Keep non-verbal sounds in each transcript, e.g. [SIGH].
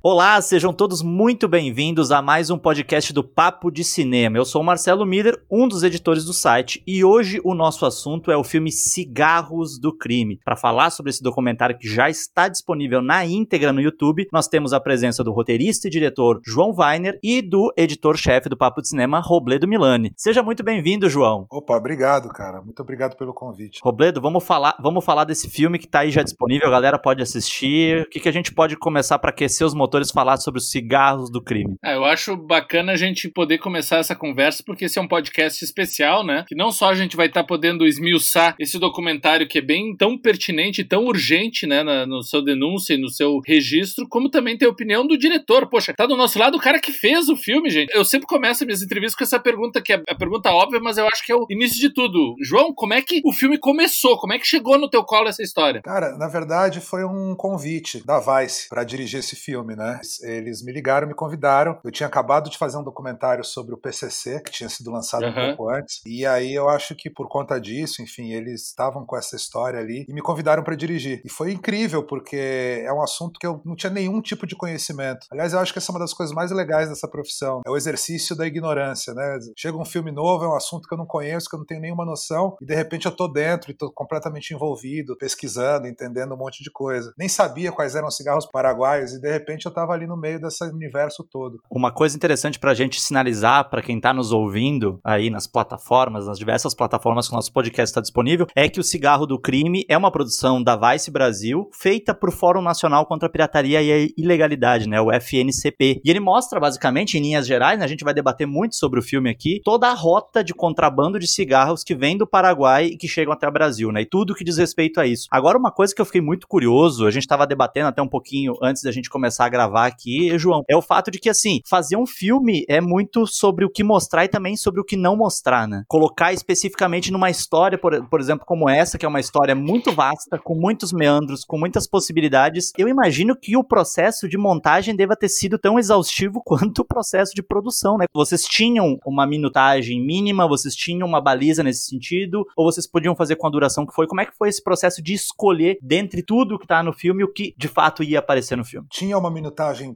Olá, sejam todos muito bem-vindos a mais um podcast do Papo de Cinema. Eu sou o Marcelo Miller, um dos editores do site, e hoje o nosso assunto é o filme Cigarros do Crime. Para falar sobre esse documentário que já está disponível na íntegra no YouTube, nós temos a presença do roteirista e diretor João Weiner e do editor-chefe do Papo de Cinema, Robledo Milani. Seja muito bem-vindo, João. Opa, obrigado, cara. Muito obrigado pelo convite. Robledo, vamos falar, vamos falar desse filme que está aí já disponível, a galera pode assistir. O que, que a gente pode começar para aquecer os motores motores falar sobre os cigarros do crime. Ah, eu acho bacana a gente poder começar essa conversa, porque esse é um podcast especial, né? Que não só a gente vai estar tá podendo esmiuçar esse documentário que é bem tão pertinente e tão urgente, né, na, no seu denúncia e no seu registro, como também tem a opinião do diretor. Poxa, tá do nosso lado o cara que fez o filme, gente. Eu sempre começo minhas entrevistas com essa pergunta, que é a pergunta óbvia, mas eu acho que é o início de tudo. João, como é que o filme começou? Como é que chegou no teu colo essa história? Cara, na verdade foi um convite da Vice para dirigir esse filme, né? Eles me ligaram, me convidaram. Eu tinha acabado de fazer um documentário sobre o PCC, que tinha sido lançado uhum. um pouco antes. E aí eu acho que por conta disso, enfim, eles estavam com essa história ali e me convidaram para dirigir. E foi incrível, porque é um assunto que eu não tinha nenhum tipo de conhecimento. Aliás, eu acho que essa é uma das coisas mais legais dessa profissão. É o exercício da ignorância, né? Chega um filme novo, é um assunto que eu não conheço, que eu não tenho nenhuma noção, e de repente eu tô dentro e tô completamente envolvido, pesquisando, entendendo um monte de coisa. Nem sabia quais eram os cigarros paraguaios, e de repente eu tava ali no meio desse universo todo. Uma coisa interessante para a gente sinalizar para quem está nos ouvindo aí nas plataformas, nas diversas plataformas que o nosso podcast está disponível, é que o Cigarro do Crime é uma produção da Vice Brasil, feita por Fórum Nacional contra a Pirataria e a Ilegalidade, né, o FNCP. E ele mostra, basicamente, em linhas gerais, né, a gente vai debater muito sobre o filme aqui, toda a rota de contrabando de cigarros que vem do Paraguai e que chegam até o Brasil, né, e tudo que diz respeito a isso. Agora, uma coisa que eu fiquei muito curioso, a gente estava debatendo até um pouquinho antes da gente começar a gravar aqui, João, é o fato de que, assim, fazer um filme é muito sobre o que mostrar e também sobre o que não mostrar, né? Colocar especificamente numa história, por, por exemplo, como essa, que é uma história muito vasta, com muitos meandros, com muitas possibilidades, eu imagino que o processo de montagem deva ter sido tão exaustivo [LAUGHS] quanto o processo de produção, né? Vocês tinham uma minutagem mínima, vocês tinham uma baliza nesse sentido, ou vocês podiam fazer com a duração que foi? Como é que foi esse processo de escolher, dentre tudo que tá no filme, o que de fato ia aparecer no filme? Tinha uma minutagem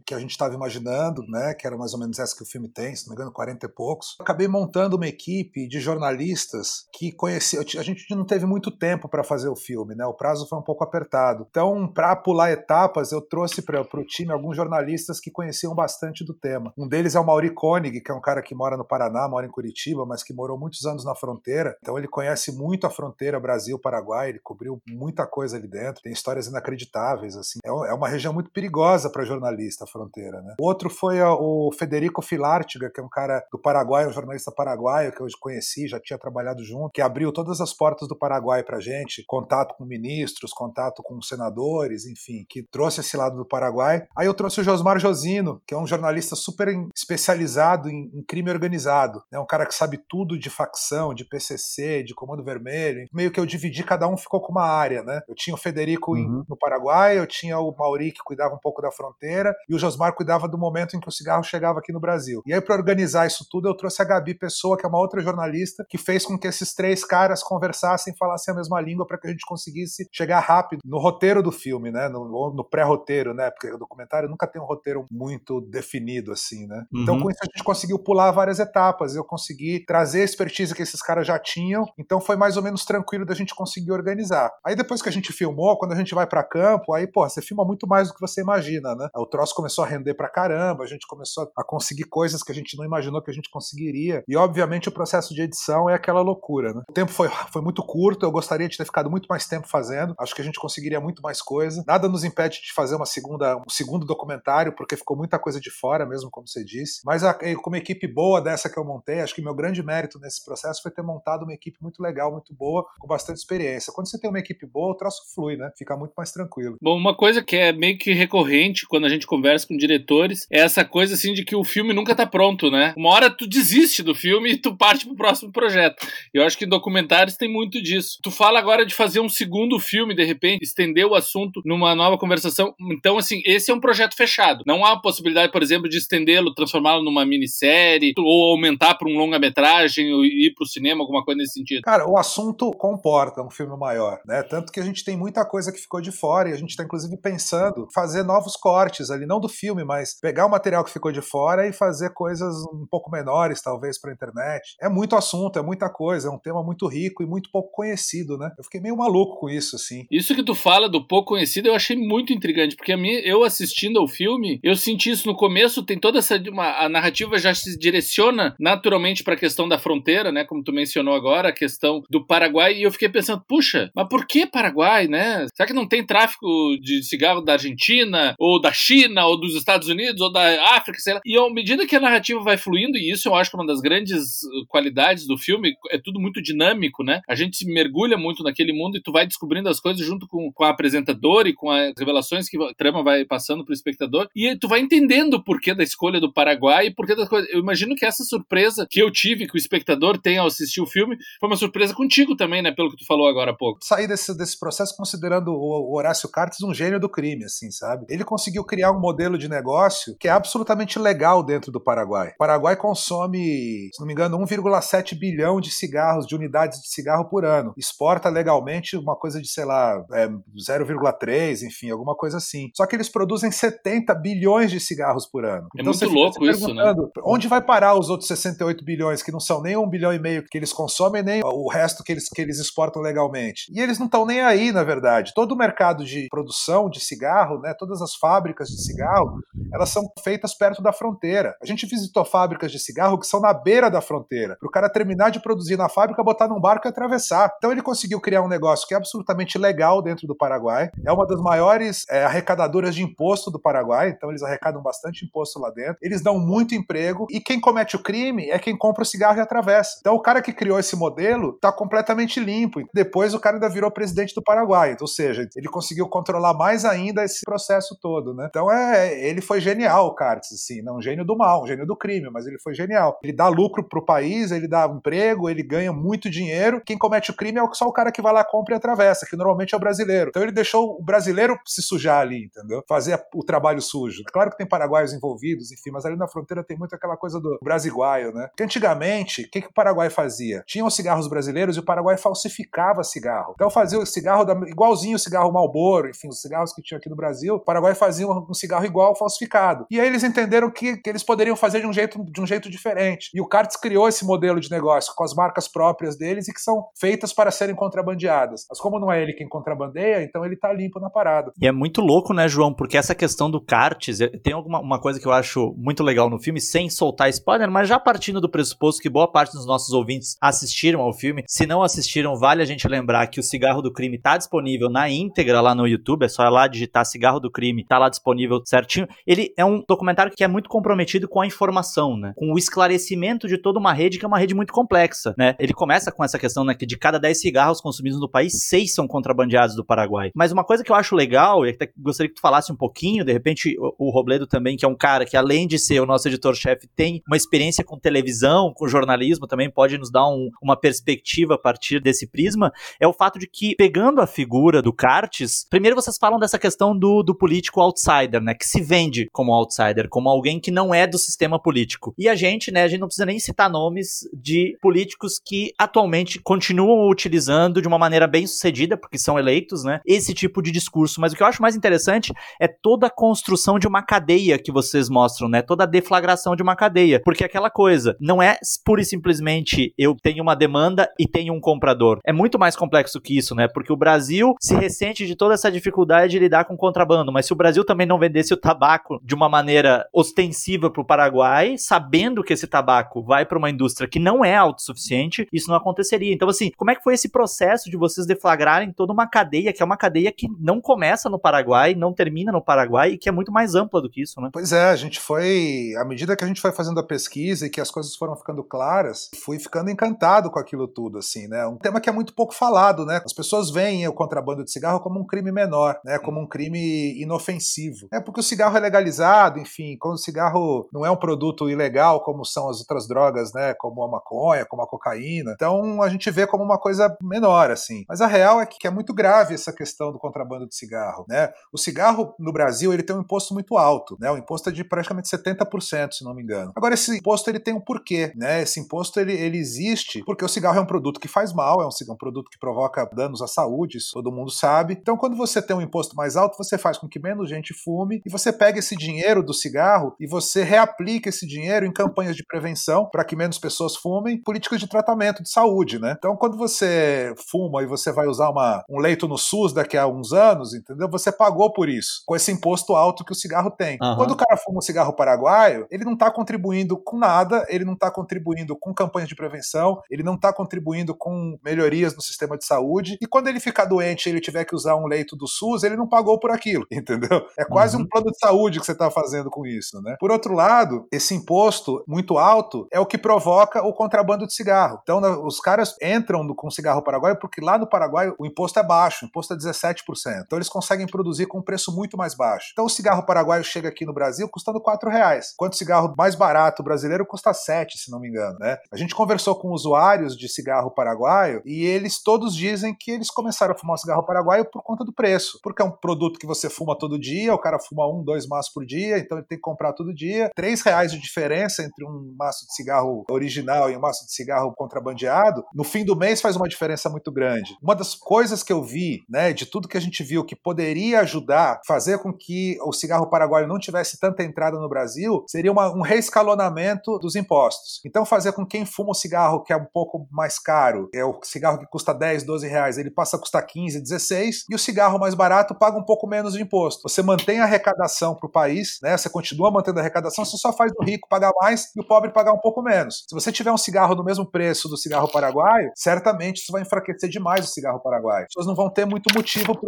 que a gente estava imaginando, né, que era mais ou menos essa que o filme tem, se não me engano, 40 e poucos. Acabei montando uma equipe de jornalistas que conhecia. A gente não teve muito tempo para fazer o filme, né? O prazo foi um pouco apertado. Então, para pular etapas, eu trouxe para o time alguns jornalistas que conheciam bastante do tema. Um deles é o Mauri Koenig, que é um cara que mora no Paraná, mora em Curitiba, mas que morou muitos anos na fronteira. Então, ele conhece muito a fronteira Brasil-Paraguai, ele cobriu muita coisa ali dentro, tem histórias inacreditáveis, assim. É, é uma região muito perigosa para jornalista, fronteira, né? Outro foi o Federico Filártiga, que é um cara do Paraguai, um jornalista paraguaio que eu conheci, já tinha trabalhado junto, que abriu todas as portas do Paraguai pra gente, contato com ministros, contato com senadores, enfim, que trouxe esse lado do Paraguai. Aí eu trouxe o Josmar Josino, que é um jornalista super especializado em, em crime organizado, é né? um cara que sabe tudo de facção, de PCC, de Comando Vermelho. Meio que eu dividi, cada um ficou com uma área, né? Eu tinha o Federico uhum. no Paraguai, eu tinha o Mauri que cuidava um pouco da fronteira e o Josmar cuidava do momento em que o cigarro chegava aqui no Brasil. E aí, para organizar isso tudo, eu trouxe a Gabi Pessoa, que é uma outra jornalista, que fez com que esses três caras conversassem e falassem a mesma língua para que a gente conseguisse chegar rápido no roteiro do filme, né? No, no pré-roteiro, né? Porque o documentário nunca tem um roteiro muito definido, assim, né? Então, uhum. Então, com isso, a gente conseguiu pular várias etapas. Eu consegui trazer a expertise que esses caras já tinham. Então, foi mais ou menos tranquilo da gente conseguir organizar. Aí, depois que a gente filmou, quando a gente vai para campo, aí, pô, você filma muito mais do que você imagina, né? O troço começou a render pra caramba a gente começou a conseguir coisas que a gente não imaginou que a gente conseguiria. E obviamente o processo de edição é aquela loucura, né? O tempo foi, foi muito curto, eu gostaria de ter ficado muito mais tempo fazendo. Acho que a gente conseguiria muito mais coisa. Nada nos impede de fazer uma segunda, um segundo documentário, porque ficou muita coisa de fora, mesmo como você disse. Mas como equipe boa dessa que eu montei, acho que meu grande mérito nesse processo foi ter montado uma equipe muito legal, muito boa, com bastante experiência. Quando você tem uma equipe boa, o troço flui, né? Fica muito mais tranquilo. Bom, uma coisa que é meio que recorrente quando a gente conversa com diretores é essa coisa assim de que o filme nunca tá pronto, né? Uma hora tu desiste do filme e tu parte pro próximo projeto. Eu acho que documentários tem muito disso. Tu fala agora de fazer um segundo filme, de repente, estender o assunto numa nova conversação. Então, assim, esse é um projeto fechado. Não há possibilidade, por exemplo, de estendê-lo, transformá-lo numa minissérie, ou aumentar para um longa-metragem, ou ir pro cinema, alguma coisa nesse sentido. Cara, o assunto comporta um filme maior, né? Tanto que a gente tem muita coisa que ficou de fora e a gente tá, inclusive, pensando fazer novos cortes cortes ali, não do filme, mas pegar o material que ficou de fora e fazer coisas um pouco menores, talvez, para internet. É muito assunto, é muita coisa, é um tema muito rico e muito pouco conhecido, né? Eu fiquei meio maluco com isso, assim. Isso que tu fala do pouco conhecido eu achei muito intrigante, porque a mim, eu assistindo ao filme, eu senti isso no começo, tem toda essa. Uma, a narrativa já se direciona naturalmente para a questão da fronteira, né? Como tu mencionou agora, a questão do Paraguai, e eu fiquei pensando, puxa, mas por que Paraguai, né? Será que não tem tráfico de cigarro da Argentina, ou da China, ou dos Estados Unidos, ou da África, sei lá? E à medida que a narrativa vai fluindo, e isso eu acho que é uma das grandes uh, qualidades do filme, é tudo muito dinâmico, né? A gente se mergulha muito naquele mundo e tu vai descobrindo as coisas junto com, com a apresentadora e com as revelações que a trama vai passando pro espectador, e tu vai entendendo o porquê da escolha do Paraguai e porquê das coisas. Eu imagino que essa surpresa que eu tive, que o espectador tem ao assistir o filme, foi uma surpresa contigo também, né? Pelo que tu falou agora há pouco. Sair desse, desse processo considerando o Horácio Cartes um gênio do crime, assim, sabe? Ele conseguiu criar um modelo de negócio que é absolutamente legal dentro do Paraguai. O Paraguai consome, se não me engano, 1,7 bilhão de cigarros, de unidades de cigarro por ano. Exporta legalmente uma coisa de, sei lá, é, 0,3, enfim, alguma coisa assim. Só que eles produzem 70 bilhões de cigarros por ano. É então, muito louco isso, né? Onde vai parar os outros 68 bilhões, que não são nem um bilhão e meio que eles consomem, nem o resto que eles, que eles exportam legalmente? E eles não estão nem aí, na verdade. Todo o mercado de produção de cigarro, né, todas as fábricas de cigarro, elas são feitas perto da fronteira. A gente visitou fábricas de cigarro que são na beira da fronteira. Para o cara terminar de produzir na fábrica, botar num barco e atravessar. Então ele conseguiu criar um negócio que é absolutamente legal dentro do Paraguai. É uma das maiores é, arrecadadoras de imposto do Paraguai, então eles arrecadam bastante imposto lá dentro. Eles dão muito emprego e quem comete o crime é quem compra o cigarro e atravessa. Então o cara que criou esse modelo está completamente limpo. Depois o cara ainda virou presidente do Paraguai, ou seja, ele conseguiu controlar mais ainda esse processo todo, né? Então é, ele foi genial, Cartes, assim, não um gênio do mal, um gênio do crime, mas ele foi genial. Ele dá lucro pro país, ele dá emprego, ele ganha muito dinheiro. Quem comete o crime é só o cara que vai lá, compra e atravessa, que normalmente é o brasileiro. Então ele deixou o brasileiro se sujar ali, entendeu? Fazer o trabalho sujo. Claro que tem paraguaios envolvidos, enfim, mas ali na fronteira tem muito aquela coisa do brasiguaio, né? Porque antigamente, o que, que o Paraguai fazia? Tinham cigarros brasileiros e o Paraguai falsificava cigarro. Então fazia o cigarro da, igualzinho o cigarro Marlboro, enfim, os cigarros que tinha aqui no Brasil, o Paraguai fazia um cigarro igual falsificado. E aí eles entenderam que, que eles poderiam fazer de um jeito de um jeito diferente. E o Cartes criou esse modelo de negócio com as marcas próprias deles e que são feitas para serem contrabandeadas. Mas como não é ele quem contrabandeia, então ele tá limpo na parada. E é muito louco, né, João? Porque essa questão do Cartes, tem alguma uma coisa que eu acho muito legal no filme, sem soltar spoiler, mas já partindo do pressuposto que boa parte dos nossos ouvintes assistiram ao filme. Se não assistiram, vale a gente lembrar que o Cigarro do Crime tá disponível na íntegra lá no YouTube, é só ir lá digitar Cigarro do Crime, tá lá disponível certinho. Ele é um documentário que é muito comprometido com a informação, né? Com o esclarecimento de toda uma rede que é uma rede muito complexa, né? Ele começa com essa questão, né, que de cada 10 cigarros consumidos no país, 6 são contrabandeados do Paraguai. Mas uma coisa que eu acho legal, e até gostaria que tu falasse um pouquinho, de repente o, o Robledo também, que é um cara que além de ser o nosso editor-chefe, tem uma experiência com televisão, com jornalismo, também pode nos dar um, uma perspectiva a partir desse prisma, é o fato de que, pegando a figura do Cartes, primeiro vocês falam dessa questão do, do político outsider, né, que se vende como outsider, como alguém que não é do sistema político. E a gente, né, a gente não precisa nem citar nomes de políticos que atualmente continuam utilizando de uma maneira bem sucedida, porque são eleitos, né, esse tipo de discurso. Mas o que eu acho mais interessante é toda a construção de uma cadeia que vocês mostram, né, toda a deflagração de uma cadeia. Porque aquela coisa, não é pura e simplesmente eu tenho uma demanda e tenho um comprador. É muito mais complexo que isso, né, porque o Brasil se ressente de toda essa dificuldade de lidar com contrabando, mas se o Brasil também não vendesse o tabaco de uma maneira ostensiva para o Paraguai, sabendo que esse tabaco vai para uma indústria que não é autossuficiente, isso não aconteceria. Então, assim, como é que foi esse processo de vocês deflagrarem toda uma cadeia, que é uma cadeia que não começa no Paraguai, não termina no Paraguai e que é muito mais ampla do que isso, né? Pois é, a gente foi, à medida que a gente foi fazendo a pesquisa e que as coisas foram ficando claras, fui ficando encantado com aquilo tudo, assim, né? Um tema que é muito pouco falado, né? As pessoas veem o contrabando de cigarro como um crime menor, né? Como um crime inofensivo. É porque o cigarro é legalizado, enfim, quando o cigarro não é um produto ilegal como são as outras drogas, né? Como a maconha, como a cocaína. Então a gente vê como uma coisa menor, assim. Mas a real é que é muito grave essa questão do contrabando de cigarro, né? O cigarro no Brasil ele tem um imposto muito alto, né? O imposto é de praticamente 70%, se não me engano. Agora esse imposto ele tem um porquê, né? Esse imposto ele, ele existe porque o cigarro é um produto que faz mal, é um, um produto que provoca danos à saúde, isso todo mundo sabe. Então quando você tem um imposto mais alto, você faz com que menos gente fume, e você pega esse dinheiro do cigarro e você reaplica esse dinheiro em campanhas de prevenção para que menos pessoas fumem, políticas de tratamento de saúde, né? Então, quando você fuma e você vai usar uma, um leito no SUS daqui a uns anos, entendeu? Você pagou por isso, com esse imposto alto que o cigarro tem. Uhum. Quando o cara fuma um cigarro paraguaio, ele não está contribuindo com nada, ele não está contribuindo com campanhas de prevenção, ele não está contribuindo com melhorias no sistema de saúde, e quando ele ficar doente e ele tiver que usar um leito do SUS, ele não pagou por aquilo, [LAUGHS] entendeu? É quase uhum. um plano de saúde que você está fazendo com isso, né? Por outro lado, esse imposto muito alto é o que provoca o contrabando de cigarro. Então, os caras entram com cigarro paraguaio porque lá no Paraguai o imposto é baixo, o imposto é 17%. Então, eles conseguem produzir com um preço muito mais baixo. Então, o cigarro paraguaio chega aqui no Brasil custando 4 reais, enquanto o cigarro mais barato brasileiro custa 7, se não me engano, né? A gente conversou com usuários de cigarro paraguaio e eles todos dizem que eles começaram a fumar o cigarro paraguaio por conta do preço, porque é um produto que você fuma todo dia, cara fuma um, dois maços por dia, então ele tem que comprar todo dia. Três reais de diferença entre um maço de cigarro original e um maço de cigarro contrabandeado, no fim do mês faz uma diferença muito grande. Uma das coisas que eu vi, né, de tudo que a gente viu que poderia ajudar, fazer com que o cigarro paraguaio não tivesse tanta entrada no Brasil, seria uma, um reescalonamento dos impostos. Então fazer com quem fuma o cigarro que é um pouco mais caro, é o cigarro que custa 10, 12 reais, ele passa a custar 15, 16, e o cigarro mais barato paga um pouco menos de imposto. Você mantém a arrecadação para o país, né? Você continua mantendo a arrecadação, você só faz o rico pagar mais e o pobre pagar um pouco menos. Se você tiver um cigarro no mesmo preço do cigarro paraguaio, certamente isso vai enfraquecer demais o cigarro paraguaio. As pessoas não vão ter muito motivo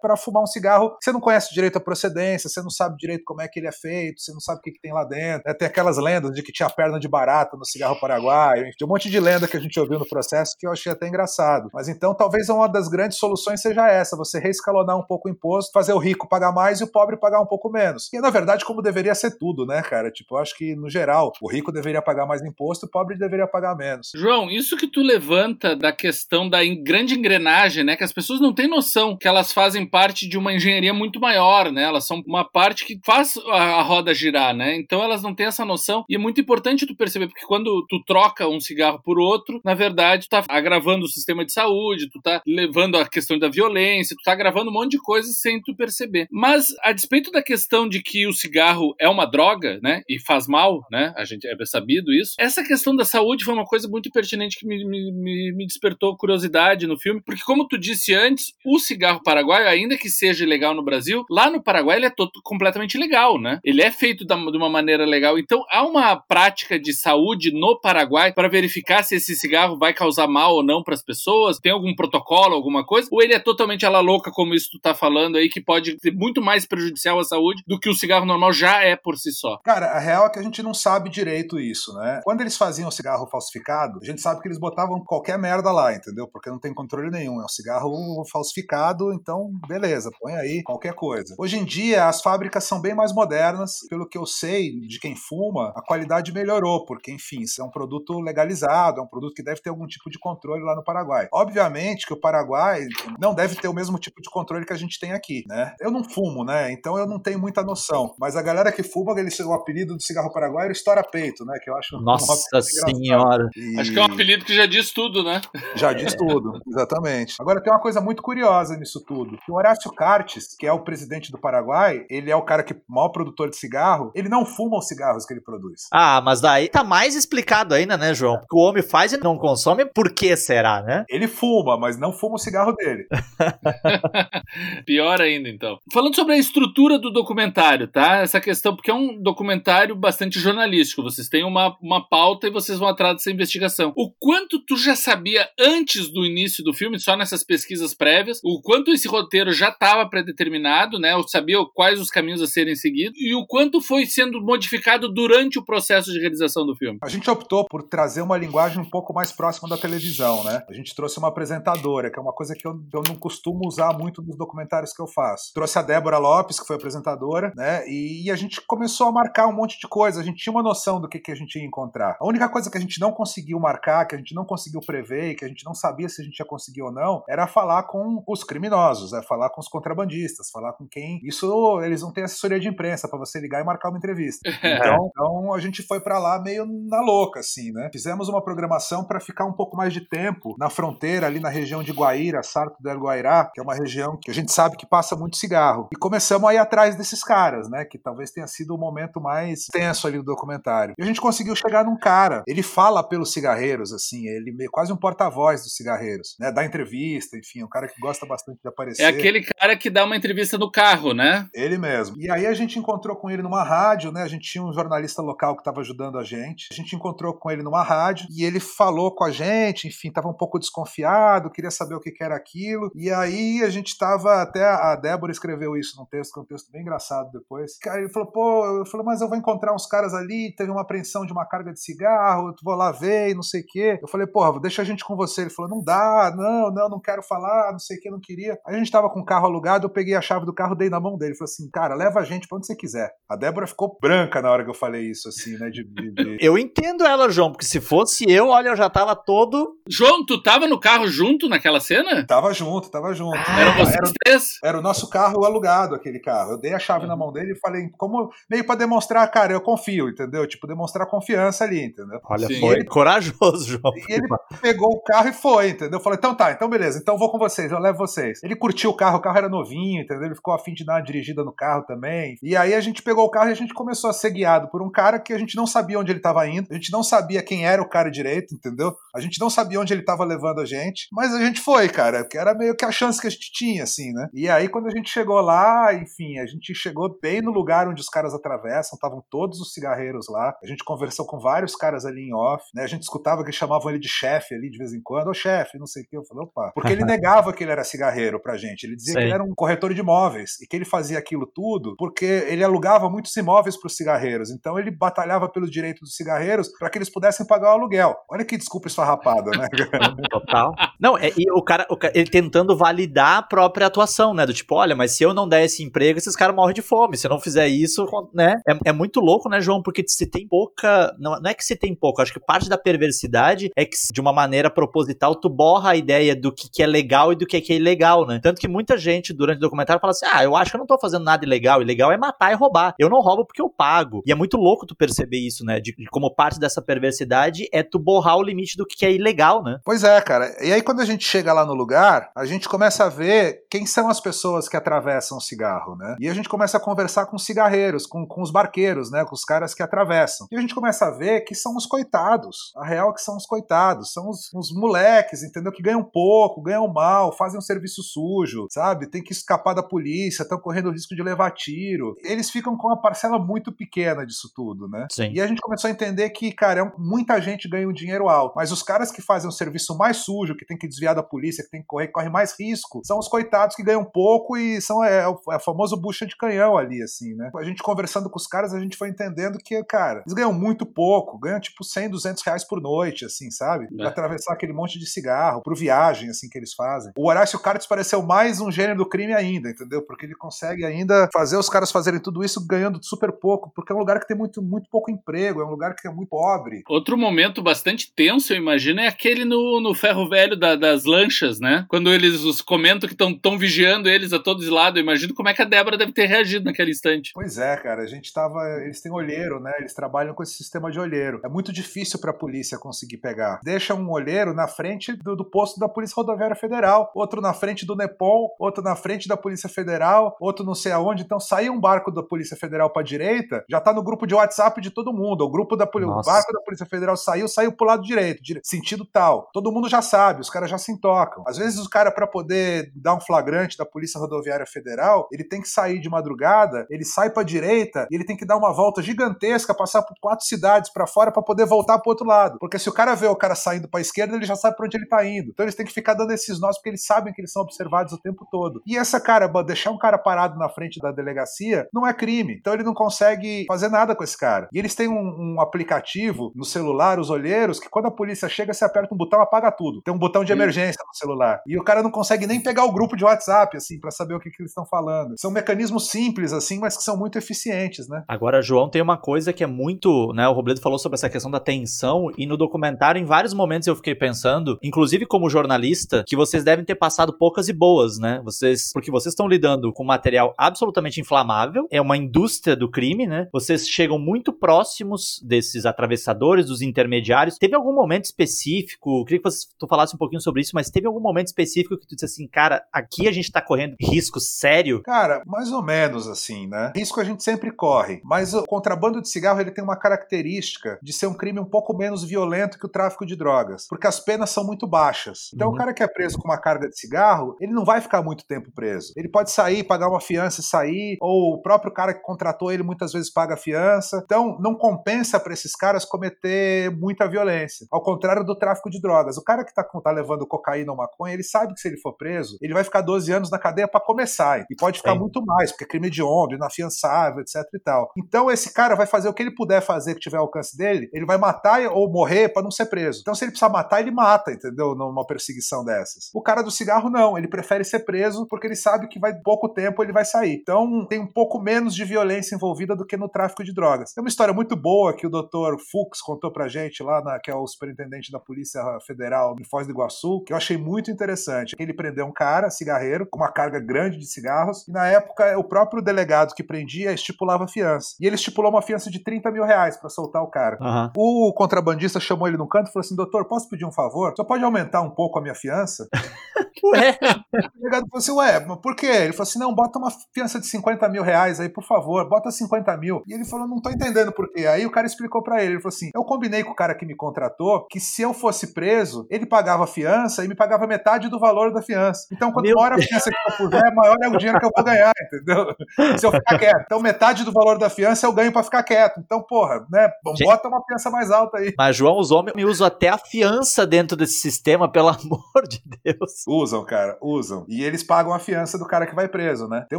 para fumar um cigarro que você não conhece direito a procedência, você não sabe direito como é que ele é feito, você não sabe o que, que tem lá dentro. Né? Tem aquelas lendas de que tinha perna de barata no cigarro paraguaio, tem um monte de lenda que a gente ouviu no processo que eu achei até engraçado. Mas então talvez uma das grandes soluções seja essa, você reescalonar um pouco o imposto, fazer o rico pagar mais e o pobre pagar um pouco menos. E na verdade, como deveria ser tudo, né, cara? Tipo, eu acho que no geral, o rico deveria pagar mais imposto, o pobre deveria pagar menos. João, isso que tu levanta da questão da grande engrenagem, né, que as pessoas não têm noção que elas fazem parte de uma engenharia muito maior, né? Elas são uma parte que faz a, roda girar, né? Então elas não têm essa noção e é muito importante tu perceber porque quando tu troca um cigarro por outro, na verdade, tu tá agravando o sistema de saúde, tu tá levando a questão da violência, tu tá agravando um monte de coisas sem tu perceber. Mas a despeito da questão de que o cigarro é uma droga, né, e faz mal, né, a gente é sabido isso, essa questão da saúde foi uma coisa muito pertinente que me, me, me despertou curiosidade no filme, porque como tu disse antes, o cigarro paraguaio, ainda que seja ilegal no Brasil, lá no Paraguai ele é todo, completamente legal, né? Ele é feito da, de uma maneira legal. Então há uma prática de saúde no Paraguai para verificar se esse cigarro vai causar mal ou não para as pessoas? Tem algum protocolo, alguma coisa? Ou ele é totalmente à la louca, como isso tu tá falando aí, que pode ser muito mais prejudicial à saúde do que o cigarro normal já é por si só? Cara, a real é que a gente não sabe direito isso, né? Quando eles faziam o cigarro falsificado, a gente sabe que eles botavam qualquer merda lá, entendeu? Porque não tem controle nenhum. É um cigarro falsificado, então beleza, põe aí qualquer coisa. Hoje em dia, as fábricas são bem mais modernas. Pelo que eu sei de quem fuma, a qualidade melhorou, porque, enfim, isso é um produto legalizado, é um produto que deve ter algum tipo de controle lá no Paraguai. Obviamente que o Paraguai não deve ter o mesmo tipo de controle que a gente tem aqui, né? Eu não fumo, né? Então eu não tenho muita noção. Mas a galera que fuma, ele, o apelido do cigarro paraguaio é estoura peito, né? Que eu acho. Nossa senhora. E... Acho que é um apelido que já diz tudo, né? [LAUGHS] Já diz tudo, exatamente. Agora tem uma coisa muito curiosa nisso tudo. O Horácio Cartes, que é o presidente do Paraguai, ele é o cara que maior produtor de cigarro, ele não fuma os cigarros que ele produz. Ah, mas daí tá mais explicado ainda, né, João? Porque o homem faz e não consome, por que será, né? Ele fuma, mas não fuma o cigarro dele. [LAUGHS] Pior ainda, então. Falando sobre a estrutura do documentário, tá? Essa questão, porque é um documentário bastante jornalístico. Vocês têm uma, uma pauta e vocês vão atrás dessa investigação. O quanto tu já sabia antes do início do filme, só nessas pesquisas prévias, o quanto esse roteiro já estava predeterminado, né? Eu sabia quais os caminhos a serem seguidos e o quanto foi sendo modificado durante o processo de realização do filme. A gente optou por trazer uma linguagem um pouco mais próxima da televisão, né? A gente trouxe uma apresentadora, que é uma coisa que eu, eu não costumo usar muito nos documentários que eu faço. Trouxe a Débora Lopes, que foi apresentadora, né? E, a gente começou a marcar um monte de coisa. A gente tinha uma noção do que, que a gente ia encontrar. A única coisa que a gente não conseguiu marcar, que a gente não conseguiu prever, que a gente não sabia se a gente ia conseguir ou não, era falar com os criminosos, é falar com os contrabandistas, falar com quem. Isso eles não têm assessoria de imprensa para você ligar e marcar uma entrevista. [LAUGHS] Então, então a gente foi para lá meio na louca, assim, né? Fizemos uma programação para ficar um pouco mais de tempo na fronteira, ali na região de Guaíra, Sarto del Guairá, que é uma região que a gente sabe que passa muito cigarro. E começamos começamos a ir atrás desses caras, né? Que talvez tenha sido o momento mais tenso ali do documentário. E a gente conseguiu chegar num cara. Ele fala pelos cigarreiros, assim, ele é quase um porta-voz dos cigarreiros, né? Dá entrevista, enfim, um cara que gosta bastante de aparecer. É aquele cara que dá uma entrevista no carro, né? Ele mesmo. E aí a gente encontrou com ele numa rádio, né? A gente tinha um jornalista local que estava ajudando a gente. A gente encontrou com ele numa rádio e ele falou com a gente, enfim, estava um pouco desconfiado, queria saber o que, que era aquilo. E aí a gente estava até a Débora escreveu isso num texto, que é um texto bem engraçado depois. Cara, ele falou, pô, eu falei, mas eu vou encontrar uns caras ali, teve uma apreensão de uma carga de cigarro, eu vou lá ver e não sei o quê. Eu falei, porra, deixa a gente com você. Ele falou, não dá, não, não, não quero falar, não sei o que, não queria. Aí a gente tava com o carro alugado, eu peguei a chave do carro, dei na mão dele. Ele falou assim, cara, leva a gente pra onde você quiser. A Débora ficou branca na hora que eu falei isso, assim, né? De, de, de... [LAUGHS] Eu entendo ela, João, porque se fosse eu, olha, eu já tava todo. João, tu tava no carro junto naquela cena? Tava junto, tava junto. Ah, era, vocês três? Era o nosso carro alugado, aquele carro. Eu dei a chave uhum. na mão dele e falei, como meio para demonstrar, cara, eu confio, entendeu? Tipo, demonstrar confiança ali, entendeu? Olha, Sim. foi ele... corajoso, João. E ele pegou o carro e foi, entendeu? Eu falei, então tá, então beleza, então vou com vocês, eu levo vocês. Ele curtiu o carro, o carro era novinho, entendeu? Ele ficou afim de dar uma dirigida no carro também. E aí a gente pegou o carro e a gente começou a ser guiado por um cara que a gente não sabia onde ele estava indo, a gente não sabia quem era o cara direito, entendeu? A gente não sabia onde ele estava levando a gente, mas a gente foi, cara, que era meio que a chance que a gente tinha, assim, né? E aí quando a gente chegou lá, enfim, a gente chegou bem no lugar onde os caras atravessam, estavam todos os cigarreiros lá. A gente conversou com vários caras ali em off, né? A gente escutava que chamavam ele de chefe ali de vez em quando, ô chefe, não sei o que. Eu falei, opa. Porque ele [LAUGHS] negava que ele era cigarreiro pra gente. Ele dizia Sei. que ele era um corretor de imóveis e que ele fazia aquilo tudo porque ele alugava muitos imóveis para os cigarreiros. Então ele batalhava pelos direitos dos cigarreiros para que eles pudessem pagar o aluguel. Olha que desculpa esfarrapada, né? [LAUGHS] Total. Não, é, e o cara, o cara, ele tentando validar a própria atuação, né? Do tipo, olha, mas se eu não der esse emprego, esses caras morrem de fome. Se não fizer isso, né? É, é muito louco, né, João? Porque se tem pouca. Não, não é que se tem pouco, acho que parte da perversidade é que, de uma maneira proposital, tu borra a ideia do que, que é legal e do que, que é ilegal, né? Tanto que muita gente, durante o documentário, fala assim: ah, eu acho que eu não tô fazendo nada ilegal. Ilegal é matar e roubar. Eu não roubo porque eu pago. E é muito louco tu perceber isso, né? De, de como parte dessa perversidade é tu borrar o limite do que é ilegal, né? Pois é, cara. E aí, quando a gente chega lá no lugar, a gente começa a ver quem são as pessoas que atravessam o cigarro, né? E a gente começa a conversar com os cigarreiros, com, com os barqueiros, né? Com os caras que atravessam. E a gente começa a ver que são os coitados. A real é que são os coitados. São os, os moleques, entendeu? Que ganham pouco, ganham mal, fazem um serviço sujo, sabe? Tem que escapar da polícia, estão correndo o risco de levar tiro. Eles ficam com uma parcela muito pequena disso tudo, né? Sim. E a gente começou a entender que, cara, é muita gente ganha um dinheiro alto, mas os caras que fazem um serviço mais sujo, que tem que desviar da polícia, que tem que correr, corre mais risco, são os coitados que ganham pouco e são é, é, é famoso bucha de canhão ali, assim, né? A gente conversando com os caras, a gente foi entendendo que, cara, eles ganham muito pouco, ganham tipo 100, 200 reais por noite, assim, sabe? Pra é. atravessar aquele monte de cigarro, por viagem, assim, que eles fazem. O Horácio Cartes pareceu mais um gênero do crime ainda, entendeu? Porque ele consegue ainda fazer os caras fazerem tudo isso ganhando super pouco, porque é um lugar que tem muito, muito pouco emprego, é um lugar que é muito pobre. Outro momento bastante tenso, eu imagino, é aquele no, no ferro velho da, das lanchas, né? Quando eles os comentam que estão vigiando eles a todos lados, eu imagino como é que a Débora deve ter reagido naquele instante. Pois é, cara, a gente tava. Eles têm olheiro, né? Eles trabalham com esse sistema de olheiro. É muito difícil pra polícia conseguir pegar. Deixa um olheiro na frente do, do posto da Polícia Rodoviária Federal, outro na frente do Nepal, outro na frente da Polícia Federal, outro não sei aonde. Então sai um barco da Polícia Federal pra direita, já tá no grupo de WhatsApp de todo mundo. O grupo da o barco da Polícia Federal saiu, saiu pro lado direito, sentido tal. Todo mundo já sabe, os caras já se intocam. Às vezes os caras, para poder dar um flagrante da Polícia Rodoviária Federal, ele tem que sair de madrugada, ele sai pra direita e ele tem que dar uma volta gigantesca, passar por quatro cidades para fora para poder voltar pro outro lado. Porque se o cara vê o cara saindo pra esquerda, ele já sabe pra onde ele tá indo. Então eles têm que ficar dando esses nós porque eles sabem que eles são observados o tempo todo. E essa cara, deixar um cara parado na frente da delegacia não é crime. Então ele não consegue fazer nada com esse cara. E eles têm um, um aplicativo no celular, os olheiros, que quando a polícia chega, você aperta um botão, apaga tudo. Tem um botão de emergência no celular. E o cara não consegue nem pegar o grupo de WhatsApp, assim, para saber o que, que eles estão falando. São mecanismos simples, assim, mas que são muito eficientes, né? Agora, João, tem uma coisa que é muito, né? O Robledo falou sobre essa questão da tensão, e no documentário, em vários momentos eu fiquei pensando, inclusive como jornalista, que vocês devem ter passado poucas e boas, né? Vocês, porque vocês estão lidando com material absolutamente inflamável, é uma indústria do crime, né? Vocês chegam muito próximos desses atravessadores, dos intermediários. Teve algum momento específico, queria que você, tu falasse um pouquinho sobre isso, mas teve algum momento específico que tu disse assim, cara, aqui a gente tá correndo risco sério? Cara, cara, mais ou menos assim, né? Risco a gente sempre corre, mas o contrabando de cigarro ele tem uma característica de ser um crime um pouco menos violento que o tráfico de drogas, porque as penas são muito baixas. Então uhum. o cara que é preso com uma carga de cigarro, ele não vai ficar muito tempo preso. Ele pode sair, pagar uma fiança e sair, ou o próprio cara que contratou ele muitas vezes paga a fiança. Então não compensa para esses caras cometer muita violência. Ao contrário do tráfico de drogas. O cara que tá, tá levando cocaína ou maconha, ele sabe que se ele for preso, ele vai ficar 12 anos na cadeia para começar. E pode ficar Sim. Muito mais, porque é crime de onda, inafiançável, etc e tal. Então esse cara vai fazer o que ele puder fazer que tiver alcance dele, ele vai matar ou morrer para não ser preso. Então se ele precisar matar, ele mata, entendeu? Numa perseguição dessas. O cara do cigarro não, ele prefere ser preso porque ele sabe que vai pouco tempo ele vai sair. Então tem um pouco menos de violência envolvida do que no tráfico de drogas. Tem uma história muito boa que o Dr. Fux contou pra gente lá, na, que é o superintendente da Polícia Federal em Foz do Iguaçu, que eu achei muito interessante. Ele prendeu um cara, cigarreiro, com uma carga grande de cigarros, e na época o próprio delegado que prendia estipulava fiança. E ele estipulou uma fiança de 30 mil reais para soltar o cara. Uhum. O contrabandista chamou ele num canto e falou assim: doutor, posso pedir um favor? Só pode aumentar um pouco a minha fiança? [LAUGHS] Ué? O delegado falou assim: ué, mas por quê? Ele falou assim: não, bota uma fiança de 50 mil reais aí, por favor, bota 50 mil. E ele falou: não tô entendendo por quê. Aí o cara explicou para ele: ele falou assim, eu combinei com o cara que me contratou que se eu fosse preso, ele pagava a fiança e me pagava metade do valor da fiança. Então, quanto Meu maior a fiança que eu puser, maior é o dinheiro que eu vou ganhar, entendeu? Se eu ficar quieto. Então, metade do valor da fiança eu ganho para ficar quieto. Então, porra, né? Bota uma fiança mais alta aí. Mas, João, os homens usam até a fiança dentro desse sistema, pelo [LAUGHS] amor de Deus. Usam, cara, usam. E eles pagam a fiança do cara que vai preso, né? Tem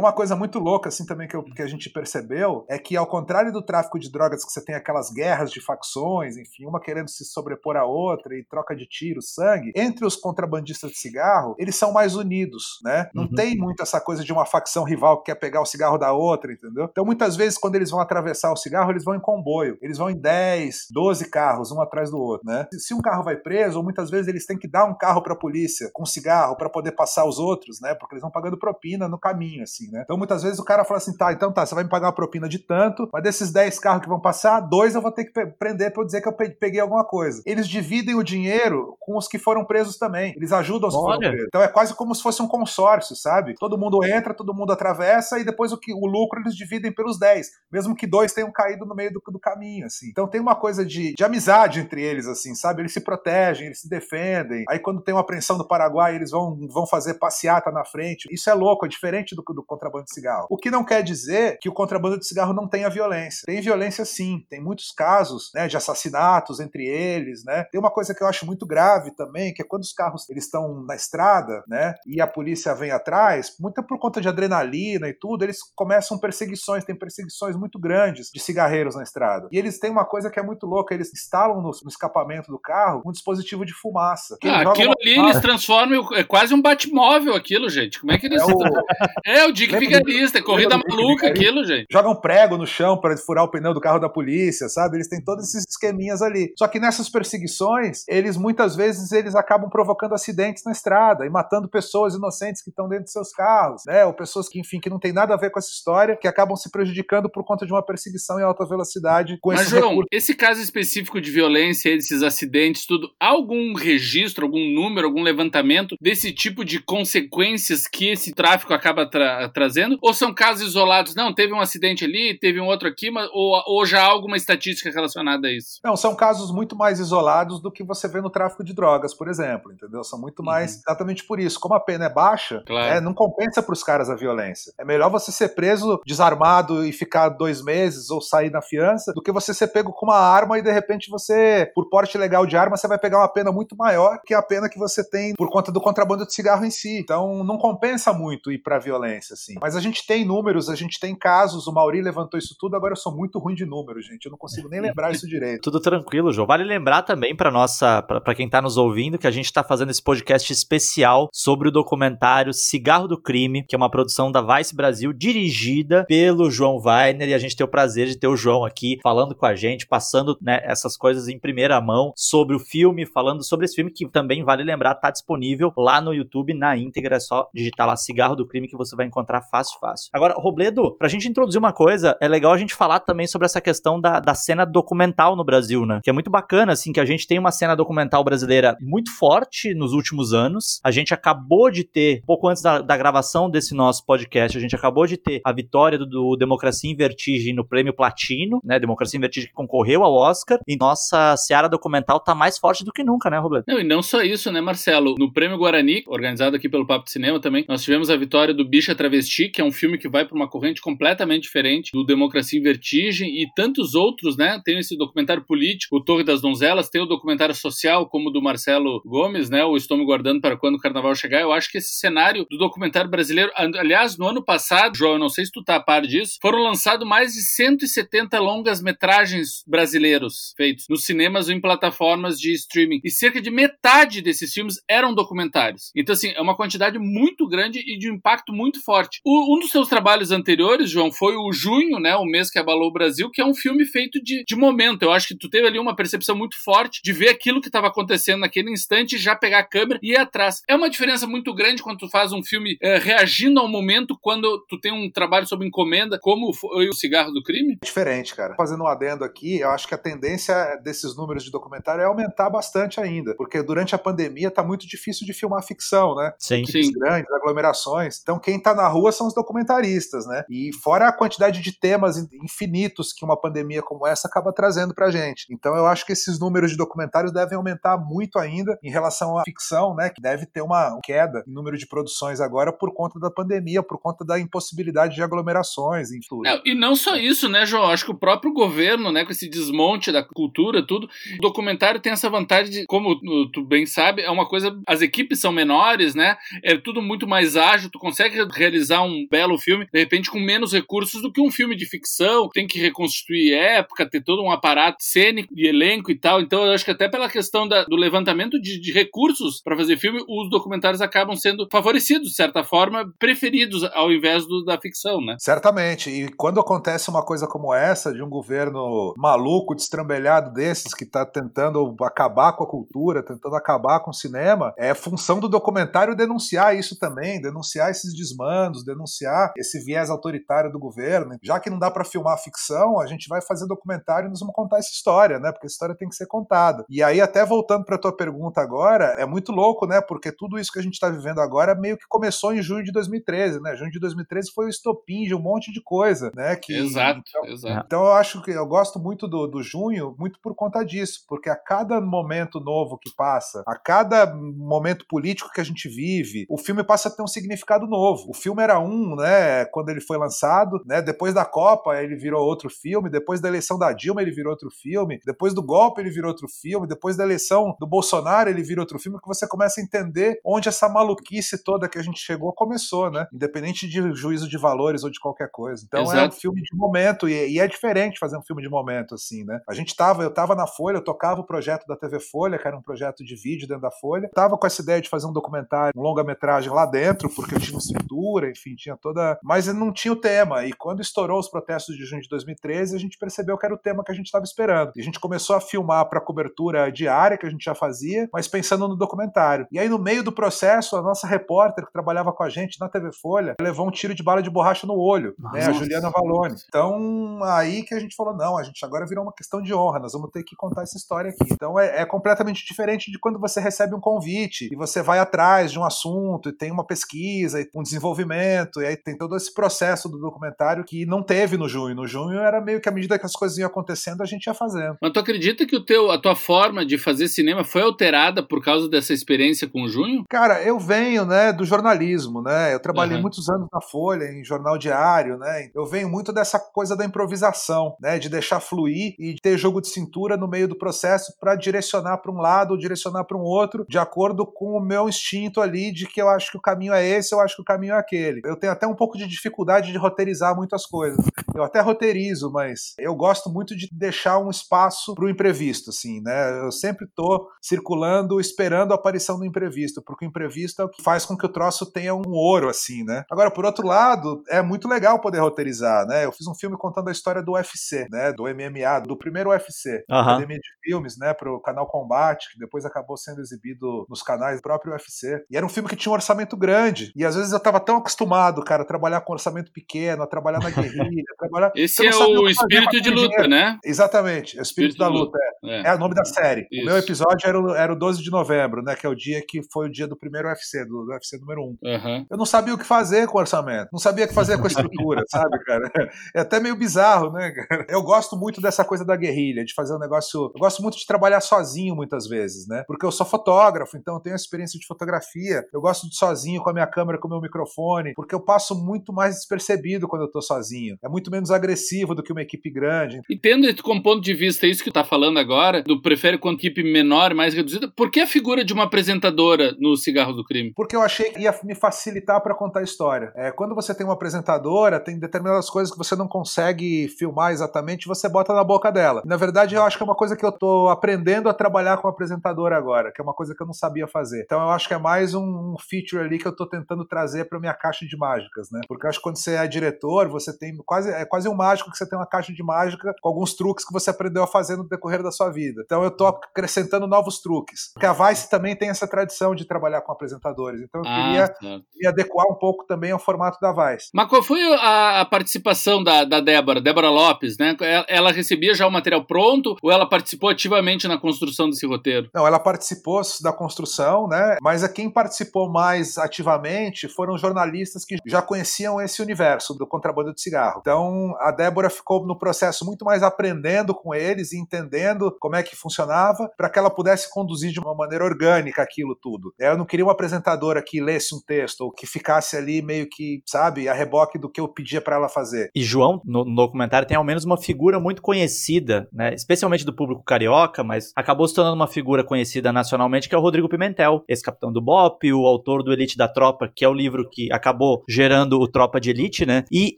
uma coisa muito louca, assim, também que, eu, que a gente percebeu, é que ao contrário do tráfico de drogas, que você tem aquelas guerras de facções, enfim, uma querendo se sobrepor à outra e troca de tiro, sangue, entre os contrabandistas de cigarro, eles são mais unidos, né? Não uhum. tem muito essa coisa de uma facção rival que quer pegar o cigarro da outra, entendeu? Então, muitas vezes, quando eles vão atravessar o cigarro, eles vão em comboio. Eles vão em 10, 12 carros, um atrás do outro, né? Se um carro vai preso, muitas vezes eles têm que dar um carro para a polícia com cigarro para poder passar os outros, né? Porque eles vão pagando propina no caminho, assim, né? Então, muitas vezes o cara fala assim: tá, então tá, você vai me pagar uma propina de tanto, mas desses 10 carros que vão passar, dois eu vou ter que prender para eu dizer que eu peguei alguma coisa. Eles dividem o dinheiro com os que foram presos também. Eles ajudam os que foram presos. Então é quase como se fosse um consórcio, sabe? Todo mundo entra, todo mundo atravessa e depois o, que, o lucro eles dividem pelos 10, mesmo que dois tenham caído no meio do, do caminho, assim. Então tem uma coisa de, de amizade entre eles, assim, sabe? Eles se protegem, eles se defendem. Aí quando tem uma apreensão do Paraguai, eles vão, vão fazer passeata na frente. Isso é louco, é diferente do, do contrabando de cigarro. O que não quer dizer que o contrabando de cigarro não tenha violência. Tem violência sim, tem muitos casos né, de assassinatos entre eles, né? Tem uma coisa que eu acho muito grave também, que é quando os carros eles estão na estrada, né, e a polícia vem atrás, muito por conta de adrenalina e tudo, eles começam perseguições, tem perseguições muito grandes de cigarreiros na estrada. E eles têm uma coisa que é muito louca, eles instalam no, no escapamento do carro um dispositivo de fumaça. Ah, aquilo ali eles transformam, é quase um batmóvel aquilo, gente. Como é que eles... É o, [LAUGHS] é, o Dick Vigarista, é corrida maluca aquilo, gente. Jogam prego no chão para furar o pneu do carro da polícia, sabe? Eles têm todos esses esqueminhas ali. Só que nessas perseguições, eles muitas vezes eles acabam provocando acidentes na estrada e matando pessoas inocentes que estão dentro de seus carros, né? Ou pessoas que, enfim, que não tem nada a ver com essa história, que acabam se prejudicando por conta de uma perseguição em alta velocidade com Mas, João, recursos. esse caso específico de violência, esses acidentes, tudo, algum registro, algum número, algum levantamento desse tipo de consequências que esse tráfico acaba tra trazendo? Ou são casos isolados? Não, teve um acidente ali, teve um outro aqui, mas, ou, ou já há alguma estatística relacionada a isso? Não, são casos muito mais isolados do que você vê no tráfico de drogas, por exemplo, entendeu? São muito mais uhum. exatamente por isso. Como a pena é baixa, claro. é, não compensa para os caras a violência. É melhor você ser preso desarmado e ficar dois meses ou sair na fiança do que você ser pego com uma arma e de repente você, por porte legal de arma, você vai pegar uma pena muito maior que a pena que você tem por conta do contrabando de cigarro em si. Então não compensa muito ir para violência, assim. Mas a gente tem números, a gente tem casos, o Mauri levantou isso tudo, agora eu sou muito ruim de números, gente. Eu não consigo nem lembrar isso direito. [LAUGHS] Tudo tranquilo, João. Vale lembrar também para nossa, para quem tá nos ouvindo, que a gente tá fazendo esse podcast especial sobre o documentário Cigarro do Crime, que é uma produção da Vice Brasil, dirigida pelo João Weiner, e a gente tem o prazer de ter o João aqui falando com a gente, passando né, essas coisas em primeira mão sobre o filme, falando sobre esse filme, que também vale lembrar, tá disponível lá no YouTube na íntegra, é só digitar lá Cigarro do Crime que você vai encontrar fácil, fácil. Agora, Robledo, pra gente introduzir uma coisa, é legal a gente falar também sobre essa questão da, da cena documental no Brasil, né? Que é muito bacana, assim, que a gente tem uma cena documental brasileira muito forte nos últimos anos. A gente acabou de ter, pouco antes da, da gravação desse nosso podcast, podcast. A gente acabou de ter a vitória do, do Democracia em Vertigem no prêmio Platino, né? Democracia em Vertigem que concorreu ao Oscar. E nossa seara documental tá mais forte do que nunca, né, Roberto? Não, e não só isso, né, Marcelo? No prêmio Guarani, organizado aqui pelo Papo de Cinema também, nós tivemos a vitória do Bicha Travesti, que é um filme que vai para uma corrente completamente diferente do Democracia em Vertigem e tantos outros, né? Tem esse documentário político, o Torre das Donzelas, tem o documentário social, como o do Marcelo Gomes, né? O Estou Me Guardando para Quando o Carnaval Chegar. Eu acho que esse cenário do documentário brasileiro, aliás, no ano passado, João, eu não sei se tu tá a par disso, foram lançados mais de 170 longas metragens brasileiros feitos nos cinemas ou em plataformas de streaming. E cerca de metade desses filmes eram documentários. Então, assim, é uma quantidade muito grande e de um impacto muito forte. O, um dos seus trabalhos anteriores, João, foi o Junho, né? O mês que abalou o Brasil, que é um filme feito de, de momento. Eu acho que tu teve ali uma percepção muito forte de ver aquilo que estava acontecendo naquele instante, já pegar a câmera e ir atrás. É uma diferença muito grande quando tu faz um filme é, reagindo ao momento, quando tu tem um trabalho sob encomenda, como foi o Cigarro do Crime? Diferente, cara. Fazendo um adendo aqui, eu acho que a tendência desses números de documentário é aumentar bastante ainda, porque durante a pandemia tá muito difícil de filmar ficção, né? Sim. Equipes Sim. grandes, aglomerações. Então quem tá na rua são os documentaristas, né? E fora a quantidade de temas infinitos que uma pandemia como essa acaba trazendo pra gente. Então eu acho que esses números de documentários devem aumentar muito ainda em relação à ficção, né? Que deve ter uma queda em número de produções agora por conta da pandemia, por conta da impossibilidade de aglomerações, enfim. Não, e não só isso, né, João? Acho que o próprio governo, né, com esse desmonte da cultura, tudo, o documentário tem essa vantagem de, como tu bem sabe, é uma coisa. As equipes são menores, né? É tudo muito mais ágil, tu consegue realizar um belo filme, de repente, com menos recursos do que um filme de ficção, tem que reconstituir época, ter todo um aparato cênico e elenco e tal. Então, eu acho que até pela questão da, do levantamento de, de recursos para fazer filme, os documentários acabam sendo favorecidos, de certa forma, preferidos ao invés do, da ficção, né? Certamente. E quando acontece uma coisa como essa, de um governo maluco, destrambelhado desses, que está tentando acabar com a cultura, tentando acabar com o cinema, é função do documentário denunciar isso também, denunciar esses desmandos, denunciar esse viés autoritário do governo. Já que não dá para filmar ficção, a gente vai fazer documentário e nós vamos contar essa história, né? Porque a história tem que ser contada. E aí, até voltando para tua pergunta agora, é muito louco, né? Porque tudo isso que a gente está vivendo agora meio que começou em junho de 2013, né? Junho de 2013 foi o estopim de um monte de coisa, né? Que, exato, então, exato. Então eu acho que eu gosto muito do, do junho, muito por conta disso, porque a cada momento novo que passa, a cada momento político que a gente vive, o filme passa a ter um significado novo. O filme era um, né? Quando ele foi lançado, né? Depois da Copa ele virou outro filme, depois da eleição da Dilma ele virou outro filme, depois do golpe ele virou outro filme, depois da eleição do Bolsonaro ele virou outro filme, que você começa a entender onde essa maluquice toda que a gente chegou começou, né? Independente de juízo de valores ou de qualquer coisa. Então Exato. é um filme de momento e, e, é diferente fazer um filme de momento assim, né? A gente tava, eu tava na Folha, eu tocava o projeto da TV Folha, que era um projeto de vídeo dentro da Folha. Tava com essa ideia de fazer um documentário, um longa-metragem lá dentro, porque eu tinha uma estrutura, enfim, tinha toda, mas não tinha o tema. E quando estourou os protestos de junho de 2013, a gente percebeu que era o tema que a gente estava esperando. E a gente começou a filmar para cobertura diária que a gente já fazia, mas pensando no documentário. E aí no meio do processo, a nossa repórter que trabalhava com a gente na TV Folha levou um tiro de bala de borracha no olho, né, a Juliana Valone. Então, aí que a gente falou: não, a gente agora virou uma questão de honra, nós vamos ter que contar essa história aqui. Então, é, é, completamente diferente de quando você recebe um convite e você vai atrás de um assunto e tem uma pesquisa e um desenvolvimento, e aí tem todo esse processo do documentário que não teve no junho. No junho era meio que à medida que as coisas iam acontecendo, a gente ia fazendo. Mas tu acredita que o teu, a tua forma de fazer cinema foi alterada por causa dessa experiência com o junho? Cara, eu venho, né, do jornalismo, né? Eu trabalhei uhum. Muitos anos na Folha, em jornal diário, né? Eu venho muito dessa coisa da improvisação, né? De deixar fluir e ter jogo de cintura no meio do processo para direcionar para um lado ou direcionar para um outro, de acordo com o meu instinto ali de que eu acho que o caminho é esse, eu acho que o caminho é aquele. Eu tenho até um pouco de dificuldade de roteirizar muitas coisas. Eu até roteirizo, mas eu gosto muito de deixar um espaço para o imprevisto, assim, né? Eu sempre tô circulando, esperando a aparição do imprevisto, porque o imprevisto é o que faz com que o troço tenha um ouro, assim, né? Agora, por outro lado, é muito legal poder roteirizar, né? Eu fiz um filme contando a história do UFC, né? Do MMA, do primeiro UFC, uhum. Academia de Filmes, né? Pro canal Combate, que depois acabou sendo exibido nos canais do próprio UFC. E era um filme que tinha um orçamento grande. E às vezes eu tava tão acostumado, cara, a trabalhar com orçamento pequeno, a trabalhar na [LAUGHS] guerrilha, a trabalhar. Esse é o espírito de luta, dinheiro. né? Exatamente, é o espírito, espírito da luta. É. É. é o nome da série. Isso. O meu episódio era o, era o 12 de novembro, né? Que é o dia que foi o dia do primeiro UFC, do, do UFC número 1. Uhum. Eu não sabia o que fazer fazer com o orçamento, não sabia o que fazer com a estrutura, [LAUGHS] sabe, cara? É até meio bizarro, né, cara? Eu gosto muito dessa coisa da guerrilha, de fazer um negócio. Eu gosto muito de trabalhar sozinho muitas vezes, né? Porque eu sou fotógrafo, então eu tenho experiência de fotografia. Eu gosto de sozinho com a minha câmera, com o meu microfone, porque eu passo muito mais despercebido quando eu tô sozinho. É muito menos agressivo do que uma equipe grande. E tendo como ponto de vista isso que tá falando agora, do prefere com equipe menor, mais reduzida, por que a figura de uma apresentadora no Cigarro do Crime? Porque eu achei que ia me facilitar para contar a história. É, quando você tem uma apresentadora, tem determinadas coisas que você não consegue filmar exatamente, você bota na boca dela. Na verdade, eu acho que é uma coisa que eu tô aprendendo a trabalhar com apresentadora agora, que é uma coisa que eu não sabia fazer. Então eu acho que é mais um feature ali que eu tô tentando trazer para minha caixa de mágicas, né? Porque eu acho que quando você é diretor, você tem quase é quase um mágico que você tem uma caixa de mágica com alguns truques que você aprendeu a fazer no decorrer da sua vida. Então eu tô acrescentando novos truques. Porque a Vice também tem essa tradição de trabalhar com apresentadores. Então eu ah, queria me adequar um pouco também ao formato da Vice. Mas qual foi a, a participação da, da Débora, Débora Lopes, né? Ela, ela recebia já o material pronto ou ela participou ativamente na construção desse roteiro? Não, ela participou da construção, né? Mas a quem participou mais ativamente foram jornalistas que já conheciam esse universo do contrabando de cigarro. Então a Débora ficou no processo muito mais aprendendo com eles e entendendo como é que funcionava para que ela pudesse conduzir de uma maneira orgânica aquilo tudo. Eu não queria uma apresentadora que lesse um texto ou que ficasse ali meio que, sabe, a reboque do que eu pedia para ela fazer. E João, no, no documentário, tem ao menos uma figura muito conhecida, né? Especialmente do público carioca, mas acabou se tornando uma figura conhecida nacionalmente, que é o Rodrigo Pimentel, ex-capitão do BOP, o autor do Elite da Tropa, que é o livro que acabou gerando o Tropa de Elite, né? E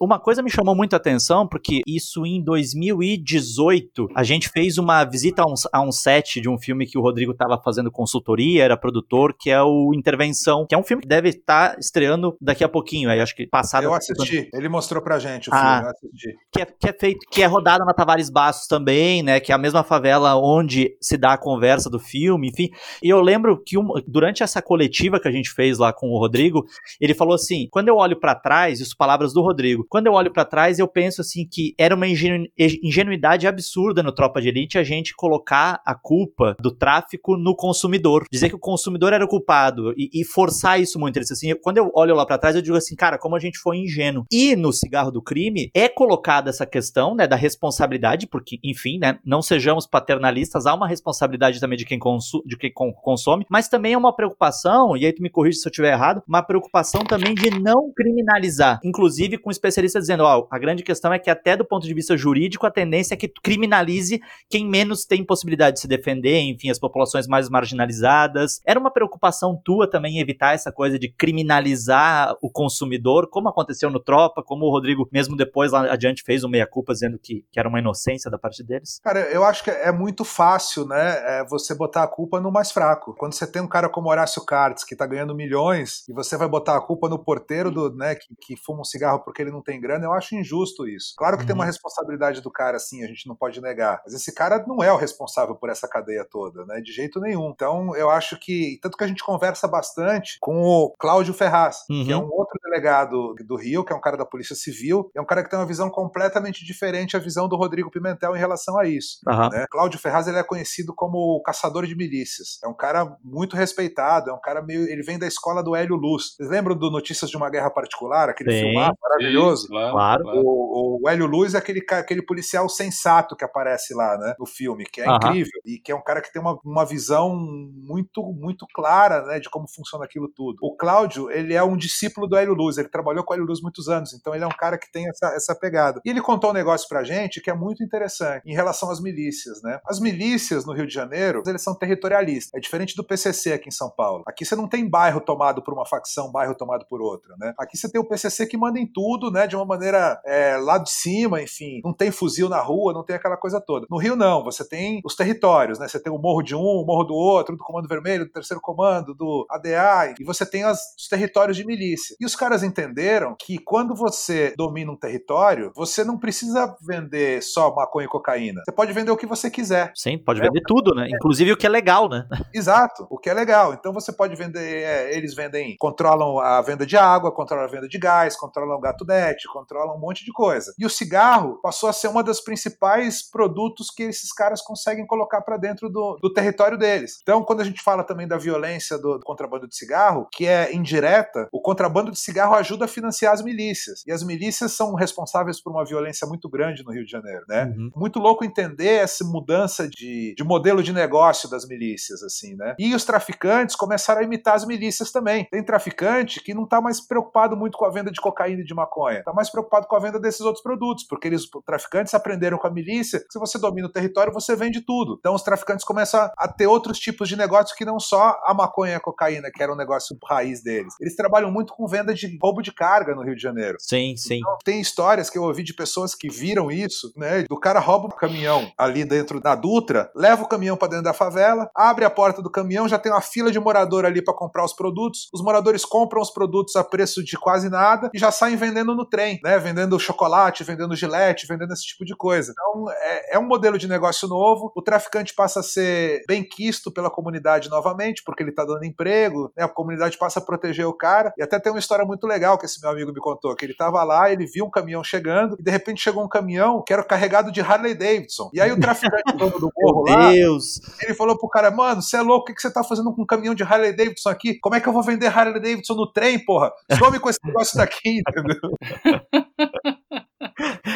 uma coisa me chamou muito a atenção, porque isso em 2018, a gente fez uma visita a um, a um set de um filme que o Rodrigo estava fazendo consultoria, era produtor, que é o Intervenção, que é um filme que deve estar tá estreando daqui a pouquinho, aí acho que passado. Eu assisti, ele mostrou pra gente o ah, filme, eu assisti. Que é, que é feito, que é rodado na Tavares Bastos também, né? Que é a mesma favela onde se dá a conversa do filme, enfim. E eu lembro que um, durante essa coletiva que a gente fez lá com o Rodrigo, ele falou assim: quando eu olho para trás, isso palavras do Rodrigo, quando eu olho para trás, eu penso assim que era uma ingenu ingenuidade absurda no Tropa de Elite a gente colocar a culpa do tráfico no consumidor. Dizer que o consumidor era o culpado e, e forçar isso muito. Assim, quando eu olho lá para trás, eu digo assim, cara, como a gente foi ingênuo. E no cigarro do crime é colocada essa questão, né, da responsabilidade, porque, enfim, né, não sejamos paternalistas, há uma responsabilidade também de quem, consu de quem consome, mas também é uma preocupação, e aí tu me corrige se eu estiver errado, uma preocupação também de não criminalizar. Inclusive com especialistas dizendo, ó, a grande questão é que até do ponto de vista jurídico, a tendência é que criminalize quem menos tem possibilidade de se defender, enfim, as populações mais marginalizadas. Era uma preocupação tua também evitar essa coisa de criminalizar o consumidor, como aconteceu no Tropa, como o Rodrigo mesmo depois lá adiante fez uma meia-culpa dizendo que, que era uma inocência da parte deles? Cara, eu acho que é muito fácil, né, é você botar a culpa no mais fraco. Quando você tem um cara como Horácio Cartes, que tá ganhando milhões, e você vai botar a culpa no porteiro do, né, que, que fuma um cigarro porque ele não tem grana, eu acho injusto isso. Claro que uhum. tem uma uhum. responsabilidade do cara, assim, a gente não pode negar. Mas esse cara não é o responsável por essa cadeia toda, né, de jeito nenhum. Então, eu acho que, tanto que a gente conversa bastante com o Cláudio Ferraz, uhum. que é uhum. um outro delegado do Rio, que é um cara da Polícia Civil, é um cara que tem uma visão completamente diferente à visão do Rodrigo Pimentel em relação a isso. Uhum. Né? Cláudio Ferraz ele é conhecido como caçador de milícias. É um cara muito respeitado, é um cara meio. Ele vem da escola do Hélio Luz. Vocês lembram do Notícias de uma Guerra Particular, aquele Sim. filmar maravilhoso? Sim, claro. O, o, Hélio Luz é aquele, aquele policial sensato que aparece lá, né? No filme, que é uhum. incrível. E que é um cara que tem uma, uma visão muito, muito clara, né? De como funciona aquilo tudo. O Cláudio, ele é um discípulo do Hélio Luz. Ele trabalhou com o Hélio Luz muitos anos. Então ele é um cara que tem essa, essa pegada. E ele contou um negócio pra gente que é muito interessante em relação às milícias, né? As milícias no Rio de Janeiro, eles são territorialistas. É diferente do PCC aqui em São Paulo. Aqui você não tem bairro tomado por uma facção, bairro tomado por outra, né? Aqui você tem o PCC que manda em tudo, né? De uma maneira é, lá de cima, enfim. Não tem fuzil na rua, não tem aquela coisa toda. No Rio não, você tem os territórios, né? Você tem o morro de um, o morro do outro, do Comando Vermelho, do Terceiro Comando, do ADA, e você tem as, os territórios de milícia. E os caras entenderam que quando você domina um território, você não precisa vender só maconha e cocaína. Você pode vender o que você quiser. Sim, pode vender é, tudo, né? É. Inclusive o que é legal, né? [LAUGHS] Exato, o que é legal. Então você pode vender, é, eles vendem, controlam a venda de água, controlam a venda de gás, controlam o gato net, controlam um monte de coisa. E o cigarro passou a ser uma das principais produtos que esses caras conseguem colocar para dentro do, do, território deles. Então, quando a gente fala também da violência do, do contrabando de cigarro, que é indireta, o contrabando contrabando de cigarro ajuda a financiar as milícias. E as milícias são responsáveis por uma violência muito grande no Rio de Janeiro, né? Uhum. Muito louco entender essa mudança de, de modelo de negócio das milícias, assim, né? E os traficantes começaram a imitar as milícias também. Tem traficante que não está mais preocupado muito com a venda de cocaína e de maconha, está mais preocupado com a venda desses outros produtos, porque eles, os traficantes aprenderam com a milícia que se você domina o território, você vende tudo. Então os traficantes começam a ter outros tipos de negócios que não só a maconha e a cocaína, que era um negócio raiz deles. Eles trabalham muito com venda de roubo de carga no Rio de Janeiro. Sim, sim. Então, tem histórias que eu ouvi de pessoas que viram isso, né? Do cara rouba um caminhão ali dentro da Dutra, leva o caminhão para dentro da favela, abre a porta do caminhão, já tem uma fila de morador ali para comprar os produtos. Os moradores compram os produtos a preço de quase nada e já saem vendendo no trem, né? Vendendo chocolate, vendendo gilete, vendendo esse tipo de coisa. Então é, é um modelo de negócio novo. O traficante passa a ser bem quisto pela comunidade novamente, porque ele está dando emprego, né? A comunidade passa a proteger o cara. E até tem uma história muito legal que esse meu amigo me contou, que ele estava lá, ele viu um caminhão chegando e de repente chegou um caminhão que era carregado de Harley Davidson. E aí o traficante do morro lá, Deus. ele falou pro cara, mano, você é louco, o que, que você tá fazendo com um caminhão de Harley Davidson aqui? Como é que eu vou vender Harley Davidson no trem, porra? Some com esse negócio daqui, [LAUGHS] entendeu?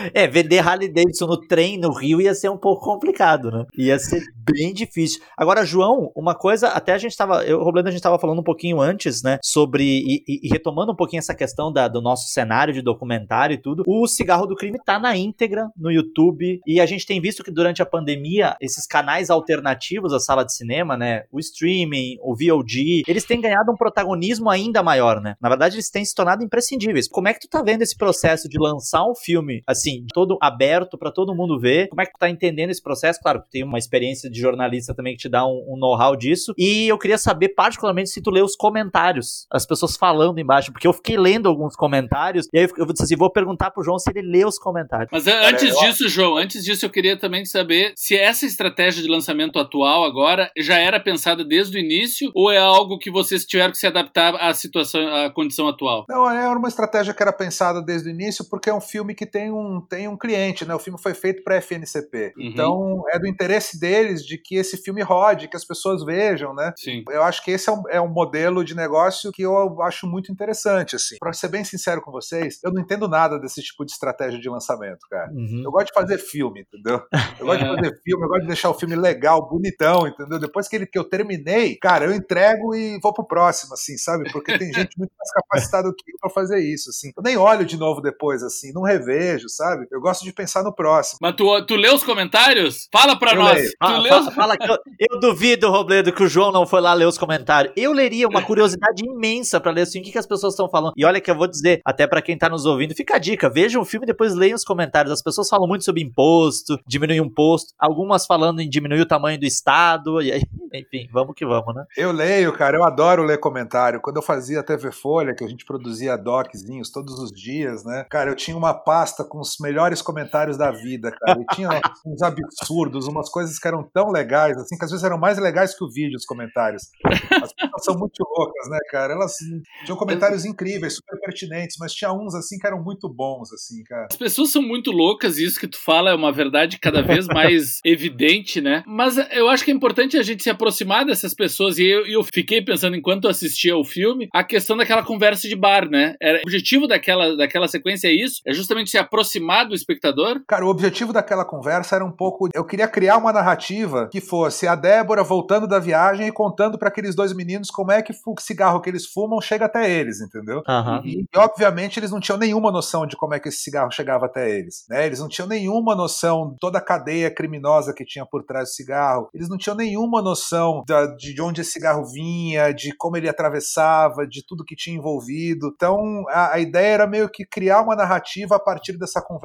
[LAUGHS] É, vender Harley Davidson no trem no Rio ia ser um pouco complicado, né? Ia ser bem difícil. Agora, João, uma coisa, até a gente estava, eu, Roblando, a gente estava falando um pouquinho antes, né, sobre, e, e, retomando um pouquinho essa questão da, do nosso cenário de documentário e tudo, o Cigarro do Crime tá na íntegra no YouTube, e a gente tem visto que durante a pandemia, esses canais alternativos à sala de cinema, né, o streaming, o VOD, eles têm ganhado um protagonismo ainda maior, né? Na verdade, eles têm se tornado imprescindíveis. Como é que tu tá vendo esse processo de lançar um filme, assim, todo aberto para todo mundo ver? Como é que tu tá entendendo esse processo? Claro, tu tem uma experiência de jornalista também que te dá um, um know-how disso. E eu queria saber, particularmente, se tu lê os comentários, as pessoas falando embaixo, porque eu fiquei lendo alguns comentários, e aí eu vou dizer assim, vou perguntar pro João se ele lê os comentários. Mas é, antes disso, João, antes disso, eu queria também saber se essa estratégia de lançamento atual agora já era pensada desde o início, ou é algo que vocês tiveram que se adaptar à situação, à condição atual? Não, é uma estratégia que era pensada desde o início, porque é um filme que tem um, tem um cliente, né? O filme foi feito para FNCP. Uhum. Então, é do interesse deles de que esse filme rode, que as pessoas vejam, né? Sim. Eu acho que esse é um, é um modelo de negócio que eu acho muito interessante, assim. Pra ser bem sincero com vocês, eu não entendo nada desse tipo de estratégia de lançamento, cara. Uhum. Eu gosto de fazer filme, entendeu? Eu gosto de [LAUGHS] fazer filme, eu gosto de deixar o filme legal, bonitão, entendeu? Depois que, ele, que eu terminei, cara, eu entrego e vou pro próximo, assim, sabe? Porque tem gente muito mais capacitada do que eu pra fazer isso, assim. Eu nem olho de novo depois, assim, não revejo, sabe? Eu gosto de pensar no próximo. Mas tu, tu lê os comentários? Fala pra eu nós. Leio. Ah, fala, fala que eu, eu, duvido, Robledo, que o João não foi lá ler os comentários. Eu leria uma curiosidade imensa para ler assim o que, que as pessoas estão falando. E olha que eu vou dizer, até para quem tá nos ouvindo, fica a dica, vejam o filme e depois leiam os comentários. As pessoas falam muito sobre imposto, diminuir um imposto, algumas falando em diminuir o tamanho do Estado, e aí, [LAUGHS] enfim, vamos que vamos, né? Eu leio, cara, eu adoro ler comentário. Quando eu fazia a TV Folha, que a gente produzia doczinhos todos os dias, né? Cara, eu tinha uma pasta com os melhores comentários da vida, cara. E tinha [LAUGHS] uns absurdos, umas coisas que eram tão legais, assim, que às vezes eram mais legais que o vídeo, os comentários. As pessoas são muito loucas, né, cara? Elas tinham comentários incríveis, super pertinentes, mas tinha uns, assim, que eram muito bons, assim, cara. As pessoas são muito loucas e isso que tu fala é uma verdade cada vez mais [LAUGHS] evidente, né? Mas eu acho que é importante a gente se aproximar dessas pessoas e eu, eu fiquei pensando enquanto assistia o filme, a questão daquela conversa de bar, né? Era, o objetivo daquela, daquela sequência é isso, é justamente se aproximar do espectador. Cara, o objetivo daquela conversa era um pouco, eu queria criar uma narrativa que fosse a Débora voltando da viagem e contando para aqueles dois meninos como é que o cigarro que eles fumam chega até eles, entendeu? Uhum. E, e, obviamente eles não tinham nenhuma noção de como é que esse cigarro chegava até eles, né? Eles não tinham nenhuma noção de toda a cadeia criminosa que tinha por trás do cigarro. Eles não tinham nenhuma noção da, de onde esse cigarro vinha, de como ele atravessava, de tudo que tinha envolvido. Então a, a ideia era meio que criar uma narrativa a partir dessa conversa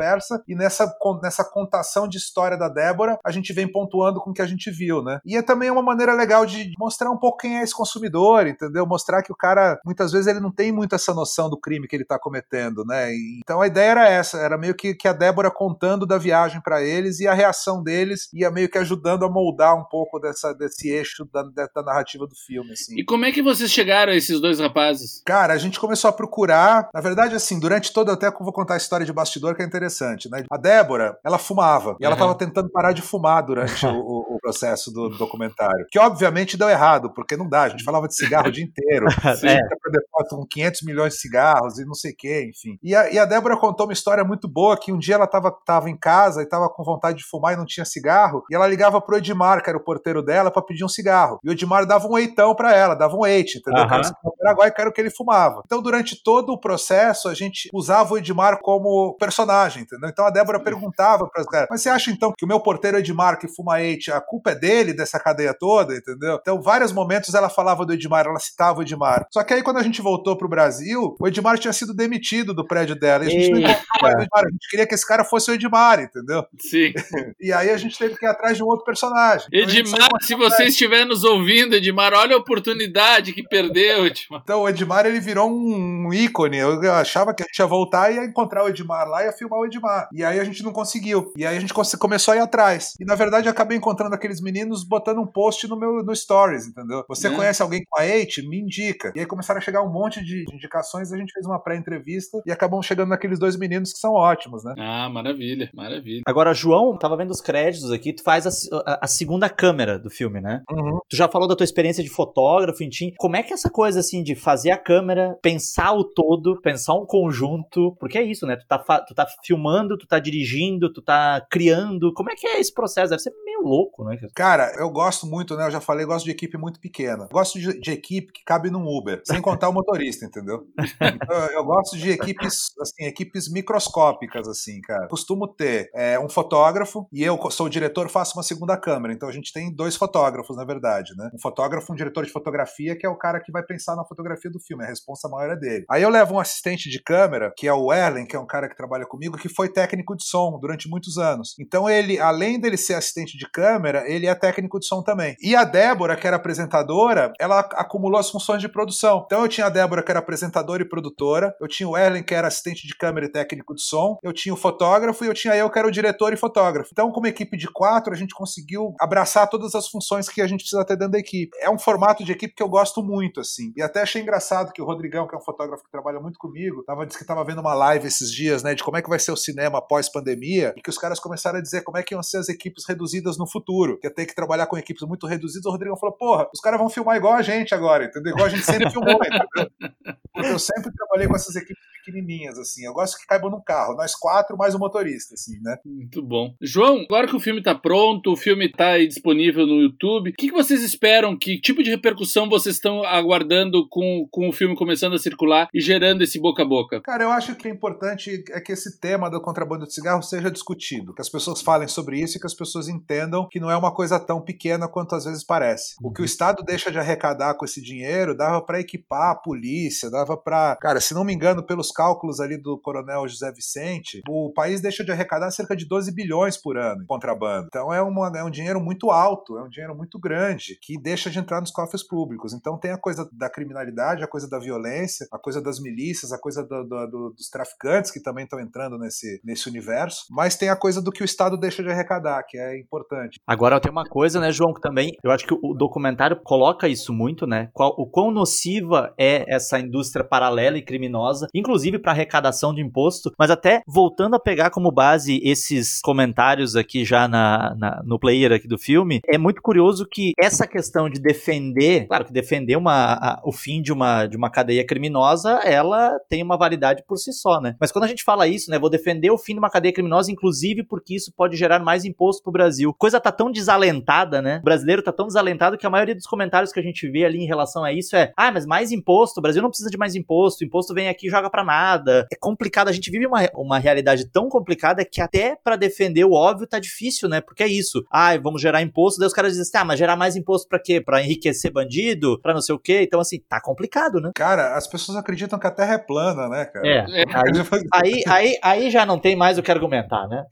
e nessa, nessa contação de história da Débora, a gente vem pontuando com o que a gente viu, né? E é também uma maneira legal de mostrar um pouco quem é esse consumidor, entendeu? Mostrar que o cara, muitas vezes, ele não tem muito essa noção do crime que ele tá cometendo, né? Então a ideia era essa, era meio que, que a Débora contando da viagem para eles e a reação deles ia meio que ajudando a moldar um pouco dessa, desse eixo da, da narrativa do filme, assim. E como é que vocês chegaram a esses dois rapazes? Cara, a gente começou a procurar, na verdade, assim, durante todo, até vou contar a história de bastidor que é interessante interessante, né? A Débora, ela fumava e ela estava uhum. tentando parar de fumar durante o, o, processo do, do, documentário, que obviamente deu errado, porque não dá. A gente falava de cigarro o dia inteiro, [LAUGHS] é. com 500 milhões de cigarros e não sei o que, enfim. E a, e a Débora contou uma história muito boa que um dia ela estava tava em casa e estava com vontade de fumar e não tinha cigarro, e ela ligava pro Edmar, que era o porteiro dela, para pedir um cigarro. E o Edmar dava um eitão para ela, dava um eite, entendeu? Uhum. Quero Paraguai, quero que ele fumava. Então, durante todo o processo, a gente usava o Edmar como personagem, entendeu? Então a Débora perguntava para os caras, mas você acha então que o meu porteiro Edmar que fuma eite, a culpa é dele, dessa cadeia toda, entendeu? Então, vários momentos ela falava do Edmar, ela citava o Edmar. Só que aí, quando a gente voltou pro Brasil, o Edmar tinha sido demitido do prédio dela. E a gente Eita. não encontrava o Edmar. A gente queria que esse cara fosse o Edmar, entendeu? Sim. [LAUGHS] e aí a gente teve que ir atrás de um outro personagem. Então, Edmar, se você estiver nos ouvindo, Edmar, olha a oportunidade que perdeu, Edmar. Então, o Edmar, ele virou um ícone. Eu achava que a gente ia voltar e ia encontrar o Edmar lá e ia filmar o Edmar. E aí a gente não conseguiu. E aí a gente começou a ir atrás. E na verdade eu acabei encontrando aqueles meninos botando um post no meu no Stories, entendeu? Você é. conhece alguém com a Eight? Me indica. E aí começaram a chegar um monte de indicações, a gente fez uma pré-entrevista e acabamos chegando naqueles dois meninos que são ótimos, né? Ah, maravilha, maravilha. Agora, João, tava vendo os créditos aqui, tu faz a, a, a segunda câmera do filme, né? Uhum. Tu já falou da tua experiência de fotógrafo, enfim. Como é que é essa coisa, assim, de fazer a câmera, pensar o todo, pensar um conjunto, porque é isso, né? Tu tá, tu tá filmando, tu tá dirigindo, tu tá criando. Como é que é esse processo? Deve ser meio louco, né? Cara, eu gosto muito, né? Eu já falei, eu gosto de equipe muito pequena. Gosto de, de equipe que cabe num Uber, sem contar o motorista, entendeu? Então, eu gosto de equipes, assim, equipes microscópicas, assim, cara. Costumo ter é, um fotógrafo e eu sou o diretor, faço uma segunda câmera. Então a gente tem dois fotógrafos, na verdade, né? Um fotógrafo, um diretor de fotografia, que é o cara que vai pensar na fotografia do filme, a responsa maior é dele. Aí eu levo um assistente de câmera, que é o Erlen, que é um cara que trabalha comigo, que foi técnico de som durante muitos anos. Então ele, além dele ser assistente de câmera, ele é técnico de som também. E a Débora, que era apresentadora, ela acumulou as funções de produção. Então eu tinha a Débora, que era apresentadora e produtora, eu tinha o Erlen, que era assistente de câmera e técnico de som, eu tinha o fotógrafo e eu tinha eu, que era o diretor e fotógrafo. Então, como equipe de quatro, a gente conseguiu abraçar todas as funções que a gente precisa ter dentro da equipe. É um formato de equipe que eu gosto muito, assim. E até achei engraçado que o Rodrigão, que é um fotógrafo que trabalha muito comigo, tava, disse que estava vendo uma live esses dias, né, de como é que vai ser o cinema pós-pandemia, e que os caras começaram a dizer como é que iam ser as equipes reduzidas no futuro, que ia ter que trabalhar com equipes muito reduzidas. O Rodrigão falou, porra, os caras vão filmar igual a gente agora, entendeu? Igual a gente sempre filmou, [LAUGHS] entendeu? Porque eu sempre trabalhei com essas equipes pequenininhas, assim. Eu gosto que caibam no carro, nós quatro mais o motorista, assim, né? Muito bom. João, agora que o filme tá pronto, o filme tá aí disponível no YouTube, o que, que vocês esperam? Que tipo de repercussão vocês estão aguardando com, com o filme começando a circular e gerando esse boca a boca? Cara, eu acho que é importante é que esse tema do contrabando de cigarro seja discutido, que as pessoas falem sobre isso e que as pessoas entendam que não é uma coisa tão pequena quanto às vezes parece. O que o Estado deixa de arrecadar com esse dinheiro dava para equipar a polícia, dava para, cara, se não me engano, pelos cálculos ali do Coronel José Vicente, o país deixa de arrecadar cerca de 12 bilhões por ano em contrabando. Então é, uma, é um dinheiro muito alto, é um dinheiro muito grande que deixa de entrar nos cofres públicos. Então tem a coisa da criminalidade, a coisa da violência, a coisa das milícias, a coisa do, do, do, dos traficantes que também estão entrando nesse, nesse universo, mas tem a coisa do que o Estado deixa de arrecadar, que é importante. Agora tem uma coisa, né, João, que também eu acho que o documentário coloca isso muito, né? Qual, o quão nociva é essa indústria paralela e criminosa, inclusive para arrecadação de imposto, mas até voltando a pegar como base esses comentários aqui já na, na, no player aqui do filme, é muito curioso que essa questão de defender, claro que defender uma, a, o fim de uma, de uma cadeia criminosa, ela tem uma validade por si só, né? Mas quando a gente fala isso, né, vou defender o fim de uma cadeia criminosa, inclusive porque isso pode gerar mais imposto pro Brasil. Coisa tá tão desalentada, né? O brasileiro tá tão desalentado que a maioria dos comentários que a gente vê ali em relação a isso é: ah, mas mais imposto, o Brasil não precisa de mais imposto, o imposto vem aqui e joga pra nada. É complicado, a gente vive uma, uma realidade tão complicada que até para defender o óbvio tá difícil, né? Porque é isso. Ah, vamos gerar imposto, daí os caras dizem assim, ah, mas gerar mais imposto para quê? Para enriquecer bandido? Para não sei o quê? Então, assim, tá complicado, né? Cara, as pessoas acreditam que a Terra é plana, né, cara? É. é. Aí, aí, aí, já não tem mais o que argumentar, né?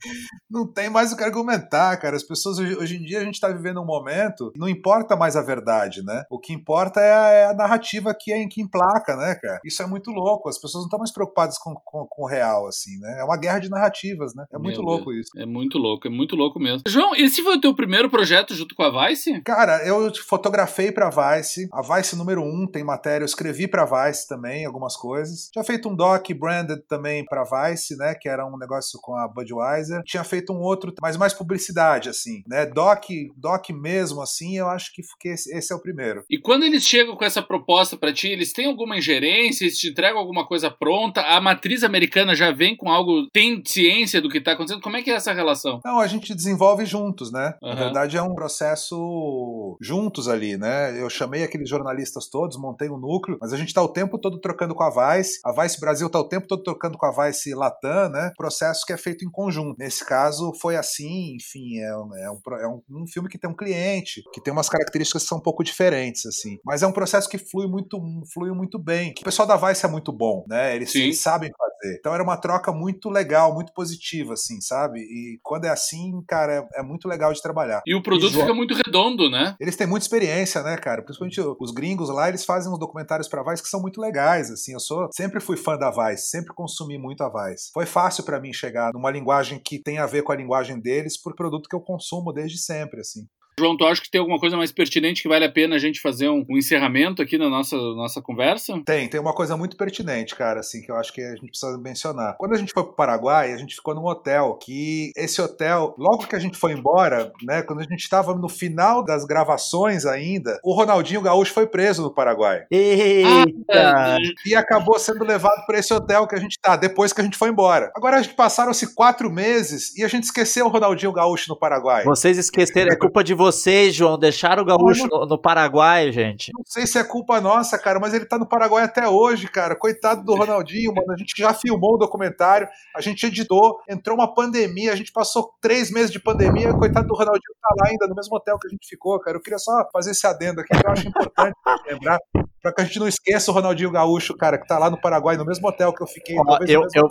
Não tem mais o que argumentar, cara. As pessoas, hoje em dia, a gente tá vivendo um momento, não importa mais a verdade, né? O que importa é a, é a narrativa que, é, que emplaca, né, cara? Isso é muito louco. As pessoas não estão mais preocupadas com, com, com, o real, assim, né? É uma guerra de narrativas, né? É muito Meu louco Deus. isso. É muito louco, é muito louco mesmo. João, esse foi o teu primeiro projeto junto com a Vice? Cara, eu fotografei pra Vice. A Vice número 1 um, tem matéria. Eu escrevi pra Vice também, algumas coisas. Tinha feito um doc branded também pra Vice, né? Que era um negócio com a Budweiser. Tinha feito um outro, mas mais publicidade, assim, né? Doc, doc mesmo, assim, eu acho que esse é o primeiro. E quando eles chegam com essa proposta para ti, eles têm alguma ingerência, eles te entregam alguma coisa pronta? A matriz americana já vem com algo, tem ciência do que tá acontecendo? Como é que é essa relação? Não, a gente desenvolve juntos, né? Uhum. Na verdade, é um processo juntos ali, né? Eu chamei aqueles jornalistas todos, montei um núcleo, mas a gente tá o tempo todo trocando com a Vice. A Vice Brasil tá o tempo todo trocando com a Vice Latam, né? Processo que é feito em conjunto. Nesse caso, foi assim, enfim, é, um, é, um, é um, um filme que tem um cliente, que tem umas características que são um pouco diferentes, assim. Mas é um processo que flui muito, flui muito bem. O pessoal da Vice é muito bom, né? Eles, eles sabem fazer. Então era uma troca muito legal, muito positiva, assim, sabe? E quando é assim, cara, é, é muito legal de trabalhar. E o produto e fica muito redondo, né? Eles têm muita experiência, né, cara? Principalmente os gringos lá, eles fazem uns documentários pra Vice que são muito legais, assim. Eu sou sempre fui fã da Vice, sempre consumi muito a Vice. Foi fácil para mim chegar numa linguagem que tem a ver com a linguagem deles por produto que eu consumo desde sempre, assim. João, tu acha que tem alguma coisa mais pertinente que vale a pena a gente fazer um, um, encerramento aqui na nossa, nossa conversa? Tem, tem uma coisa muito pertinente, cara, assim, que eu acho que a gente precisa mencionar. Quando a gente foi pro Paraguai, a gente ficou num hotel, que esse hotel, logo que a gente foi embora, né, quando a gente estava no final das gravações ainda, o Ronaldinho Gaúcho foi preso no Paraguai. Eita! E acabou sendo levado para esse hotel que a gente tá, depois que a gente foi embora. Agora a gente passaram-se quatro meses e a gente esqueceu o Ronaldinho Gaúcho no Paraguai. Vocês esqueceram, é culpa de vocês vocês, João, deixaram o gaúcho no, no, Paraguai, gente. Não sei se é culpa nossa, cara, mas ele tá no Paraguai até hoje, cara. Coitado do Ronaldinho, mano. A gente já filmou o documentário, a gente editou, entrou uma pandemia, a gente passou três meses de pandemia, coitado do Ronaldinho tá lá ainda, no mesmo hotel que a gente ficou, cara. Eu queria só fazer esse adendo aqui, que eu acho importante lembrar para que a gente não esqueça o Ronaldinho Gaúcho, cara, que tá lá no Paraguai, no mesmo hotel que eu fiquei. Eu, eu, eu,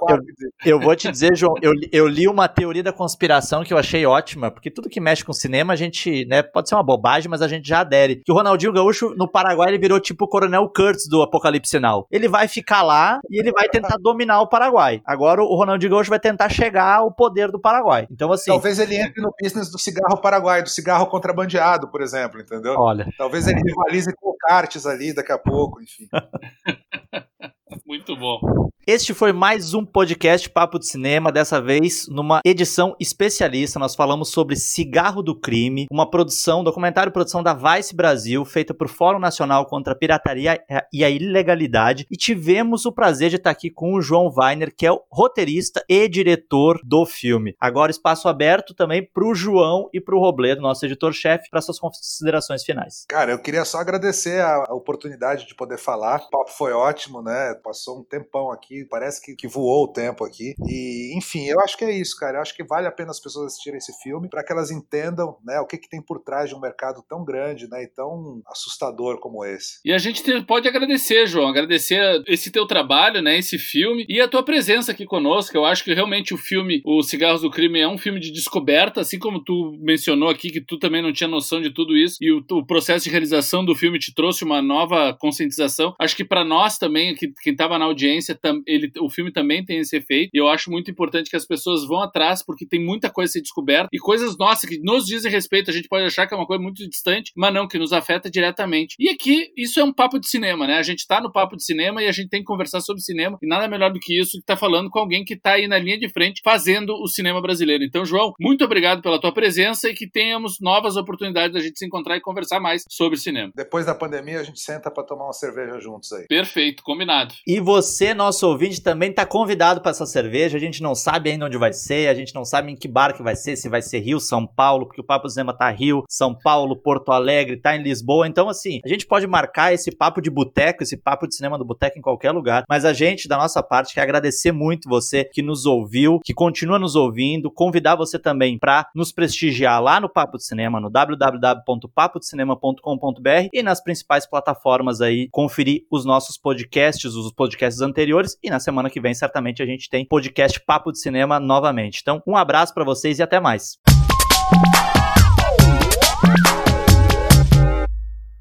eu, vou te dizer, João, eu, eu li uma teoria da conspiração que eu achei ótima, porque tudo que mexe com cinema, a gente, né, pode ser uma bobagem, mas a gente já adere. Que o Ronaldinho Gaúcho, no Paraguai, ele virou tipo o Coronel Kurtz do Apocalipse Sinal. Ele vai ficar lá e ele vai tentar dominar o Paraguai. Agora o Ronaldinho Gaúcho vai tentar chegar ao poder do Paraguai. Então, assim. Talvez ele entre no business do cigarro paraguai, do cigarro contrabandeado, por exemplo, entendeu? Olha. Talvez ele rivalize com o Cartes ali daqui a pouco, enfim. [LAUGHS] Muito bom. Este foi mais um podcast Papo de Cinema, dessa vez numa edição especialista. Nós falamos sobre Cigarro do Crime, uma produção, documentário produção da Vice Brasil, feita por Fórum Nacional contra a Pirataria e a Ilegalidade. E tivemos o prazer de estar aqui com o João Weiner, que é o roteirista e diretor do filme. Agora, espaço aberto também para o João e para o Robledo, nosso editor-chefe, para suas considerações finais. Cara, eu queria só agradecer a oportunidade de poder falar. O papo foi ótimo, né? Passou um tempão aqui aqui, parece que, que voou o tempo aqui. E, enfim, eu acho que é isso, cara. Eu acho que vale a pena as pessoas assistirem esse filme para que elas entendam né, o que, que tem por trás de um mercado tão grande né, e tão assustador como esse. E a gente pode agradecer, João, agradecer esse teu trabalho, né, esse filme e a tua presença aqui conosco. Eu acho que realmente o filme O Cigarros do Crime é um filme de descoberta, assim como tu mencionou aqui que tu também não tinha noção de tudo isso e o, o processo de realização do filme te trouxe uma nova conscientização. Acho que para nós também, que, quem estava na audiência, ele, o filme também tem esse efeito. E eu acho muito importante que as pessoas vão atrás, porque tem muita coisa a ser descoberta e coisas nossas que nos dizem respeito. A gente pode achar que é uma coisa muito distante, mas não, que nos afeta diretamente. E aqui, isso é um papo de cinema, né? A gente tá no papo de cinema e a gente tem que conversar sobre cinema. E nada melhor do que isso que tá falando com alguém que tá aí na linha de frente fazendo o cinema brasileiro. Então, João, muito obrigado pela tua presença e que tenhamos novas oportunidades da gente se encontrar e conversar mais sobre cinema. Depois da pandemia, a gente senta para tomar uma cerveja juntos aí. Perfeito, combinado. E você, nosso ouvinte também está convidado para essa cerveja. A gente não sabe ainda onde vai ser, a gente não sabe em que bar que vai ser, se vai ser Rio, São Paulo, porque o Papo Cinema tá Rio, São Paulo, Porto Alegre, tá em Lisboa. Então, assim, a gente pode marcar esse papo de boteco, esse papo de cinema do boteco em qualquer lugar. Mas a gente, da nossa parte, quer agradecer muito você que nos ouviu, que continua nos ouvindo, convidar você também para nos prestigiar lá no Papo de Cinema, no www.papodecinema.com.br e nas principais plataformas aí, conferir os nossos podcasts, os podcasts anteriores e na semana que vem, certamente, a gente tem podcast Papo de Cinema novamente. Então, um abraço para vocês e até mais.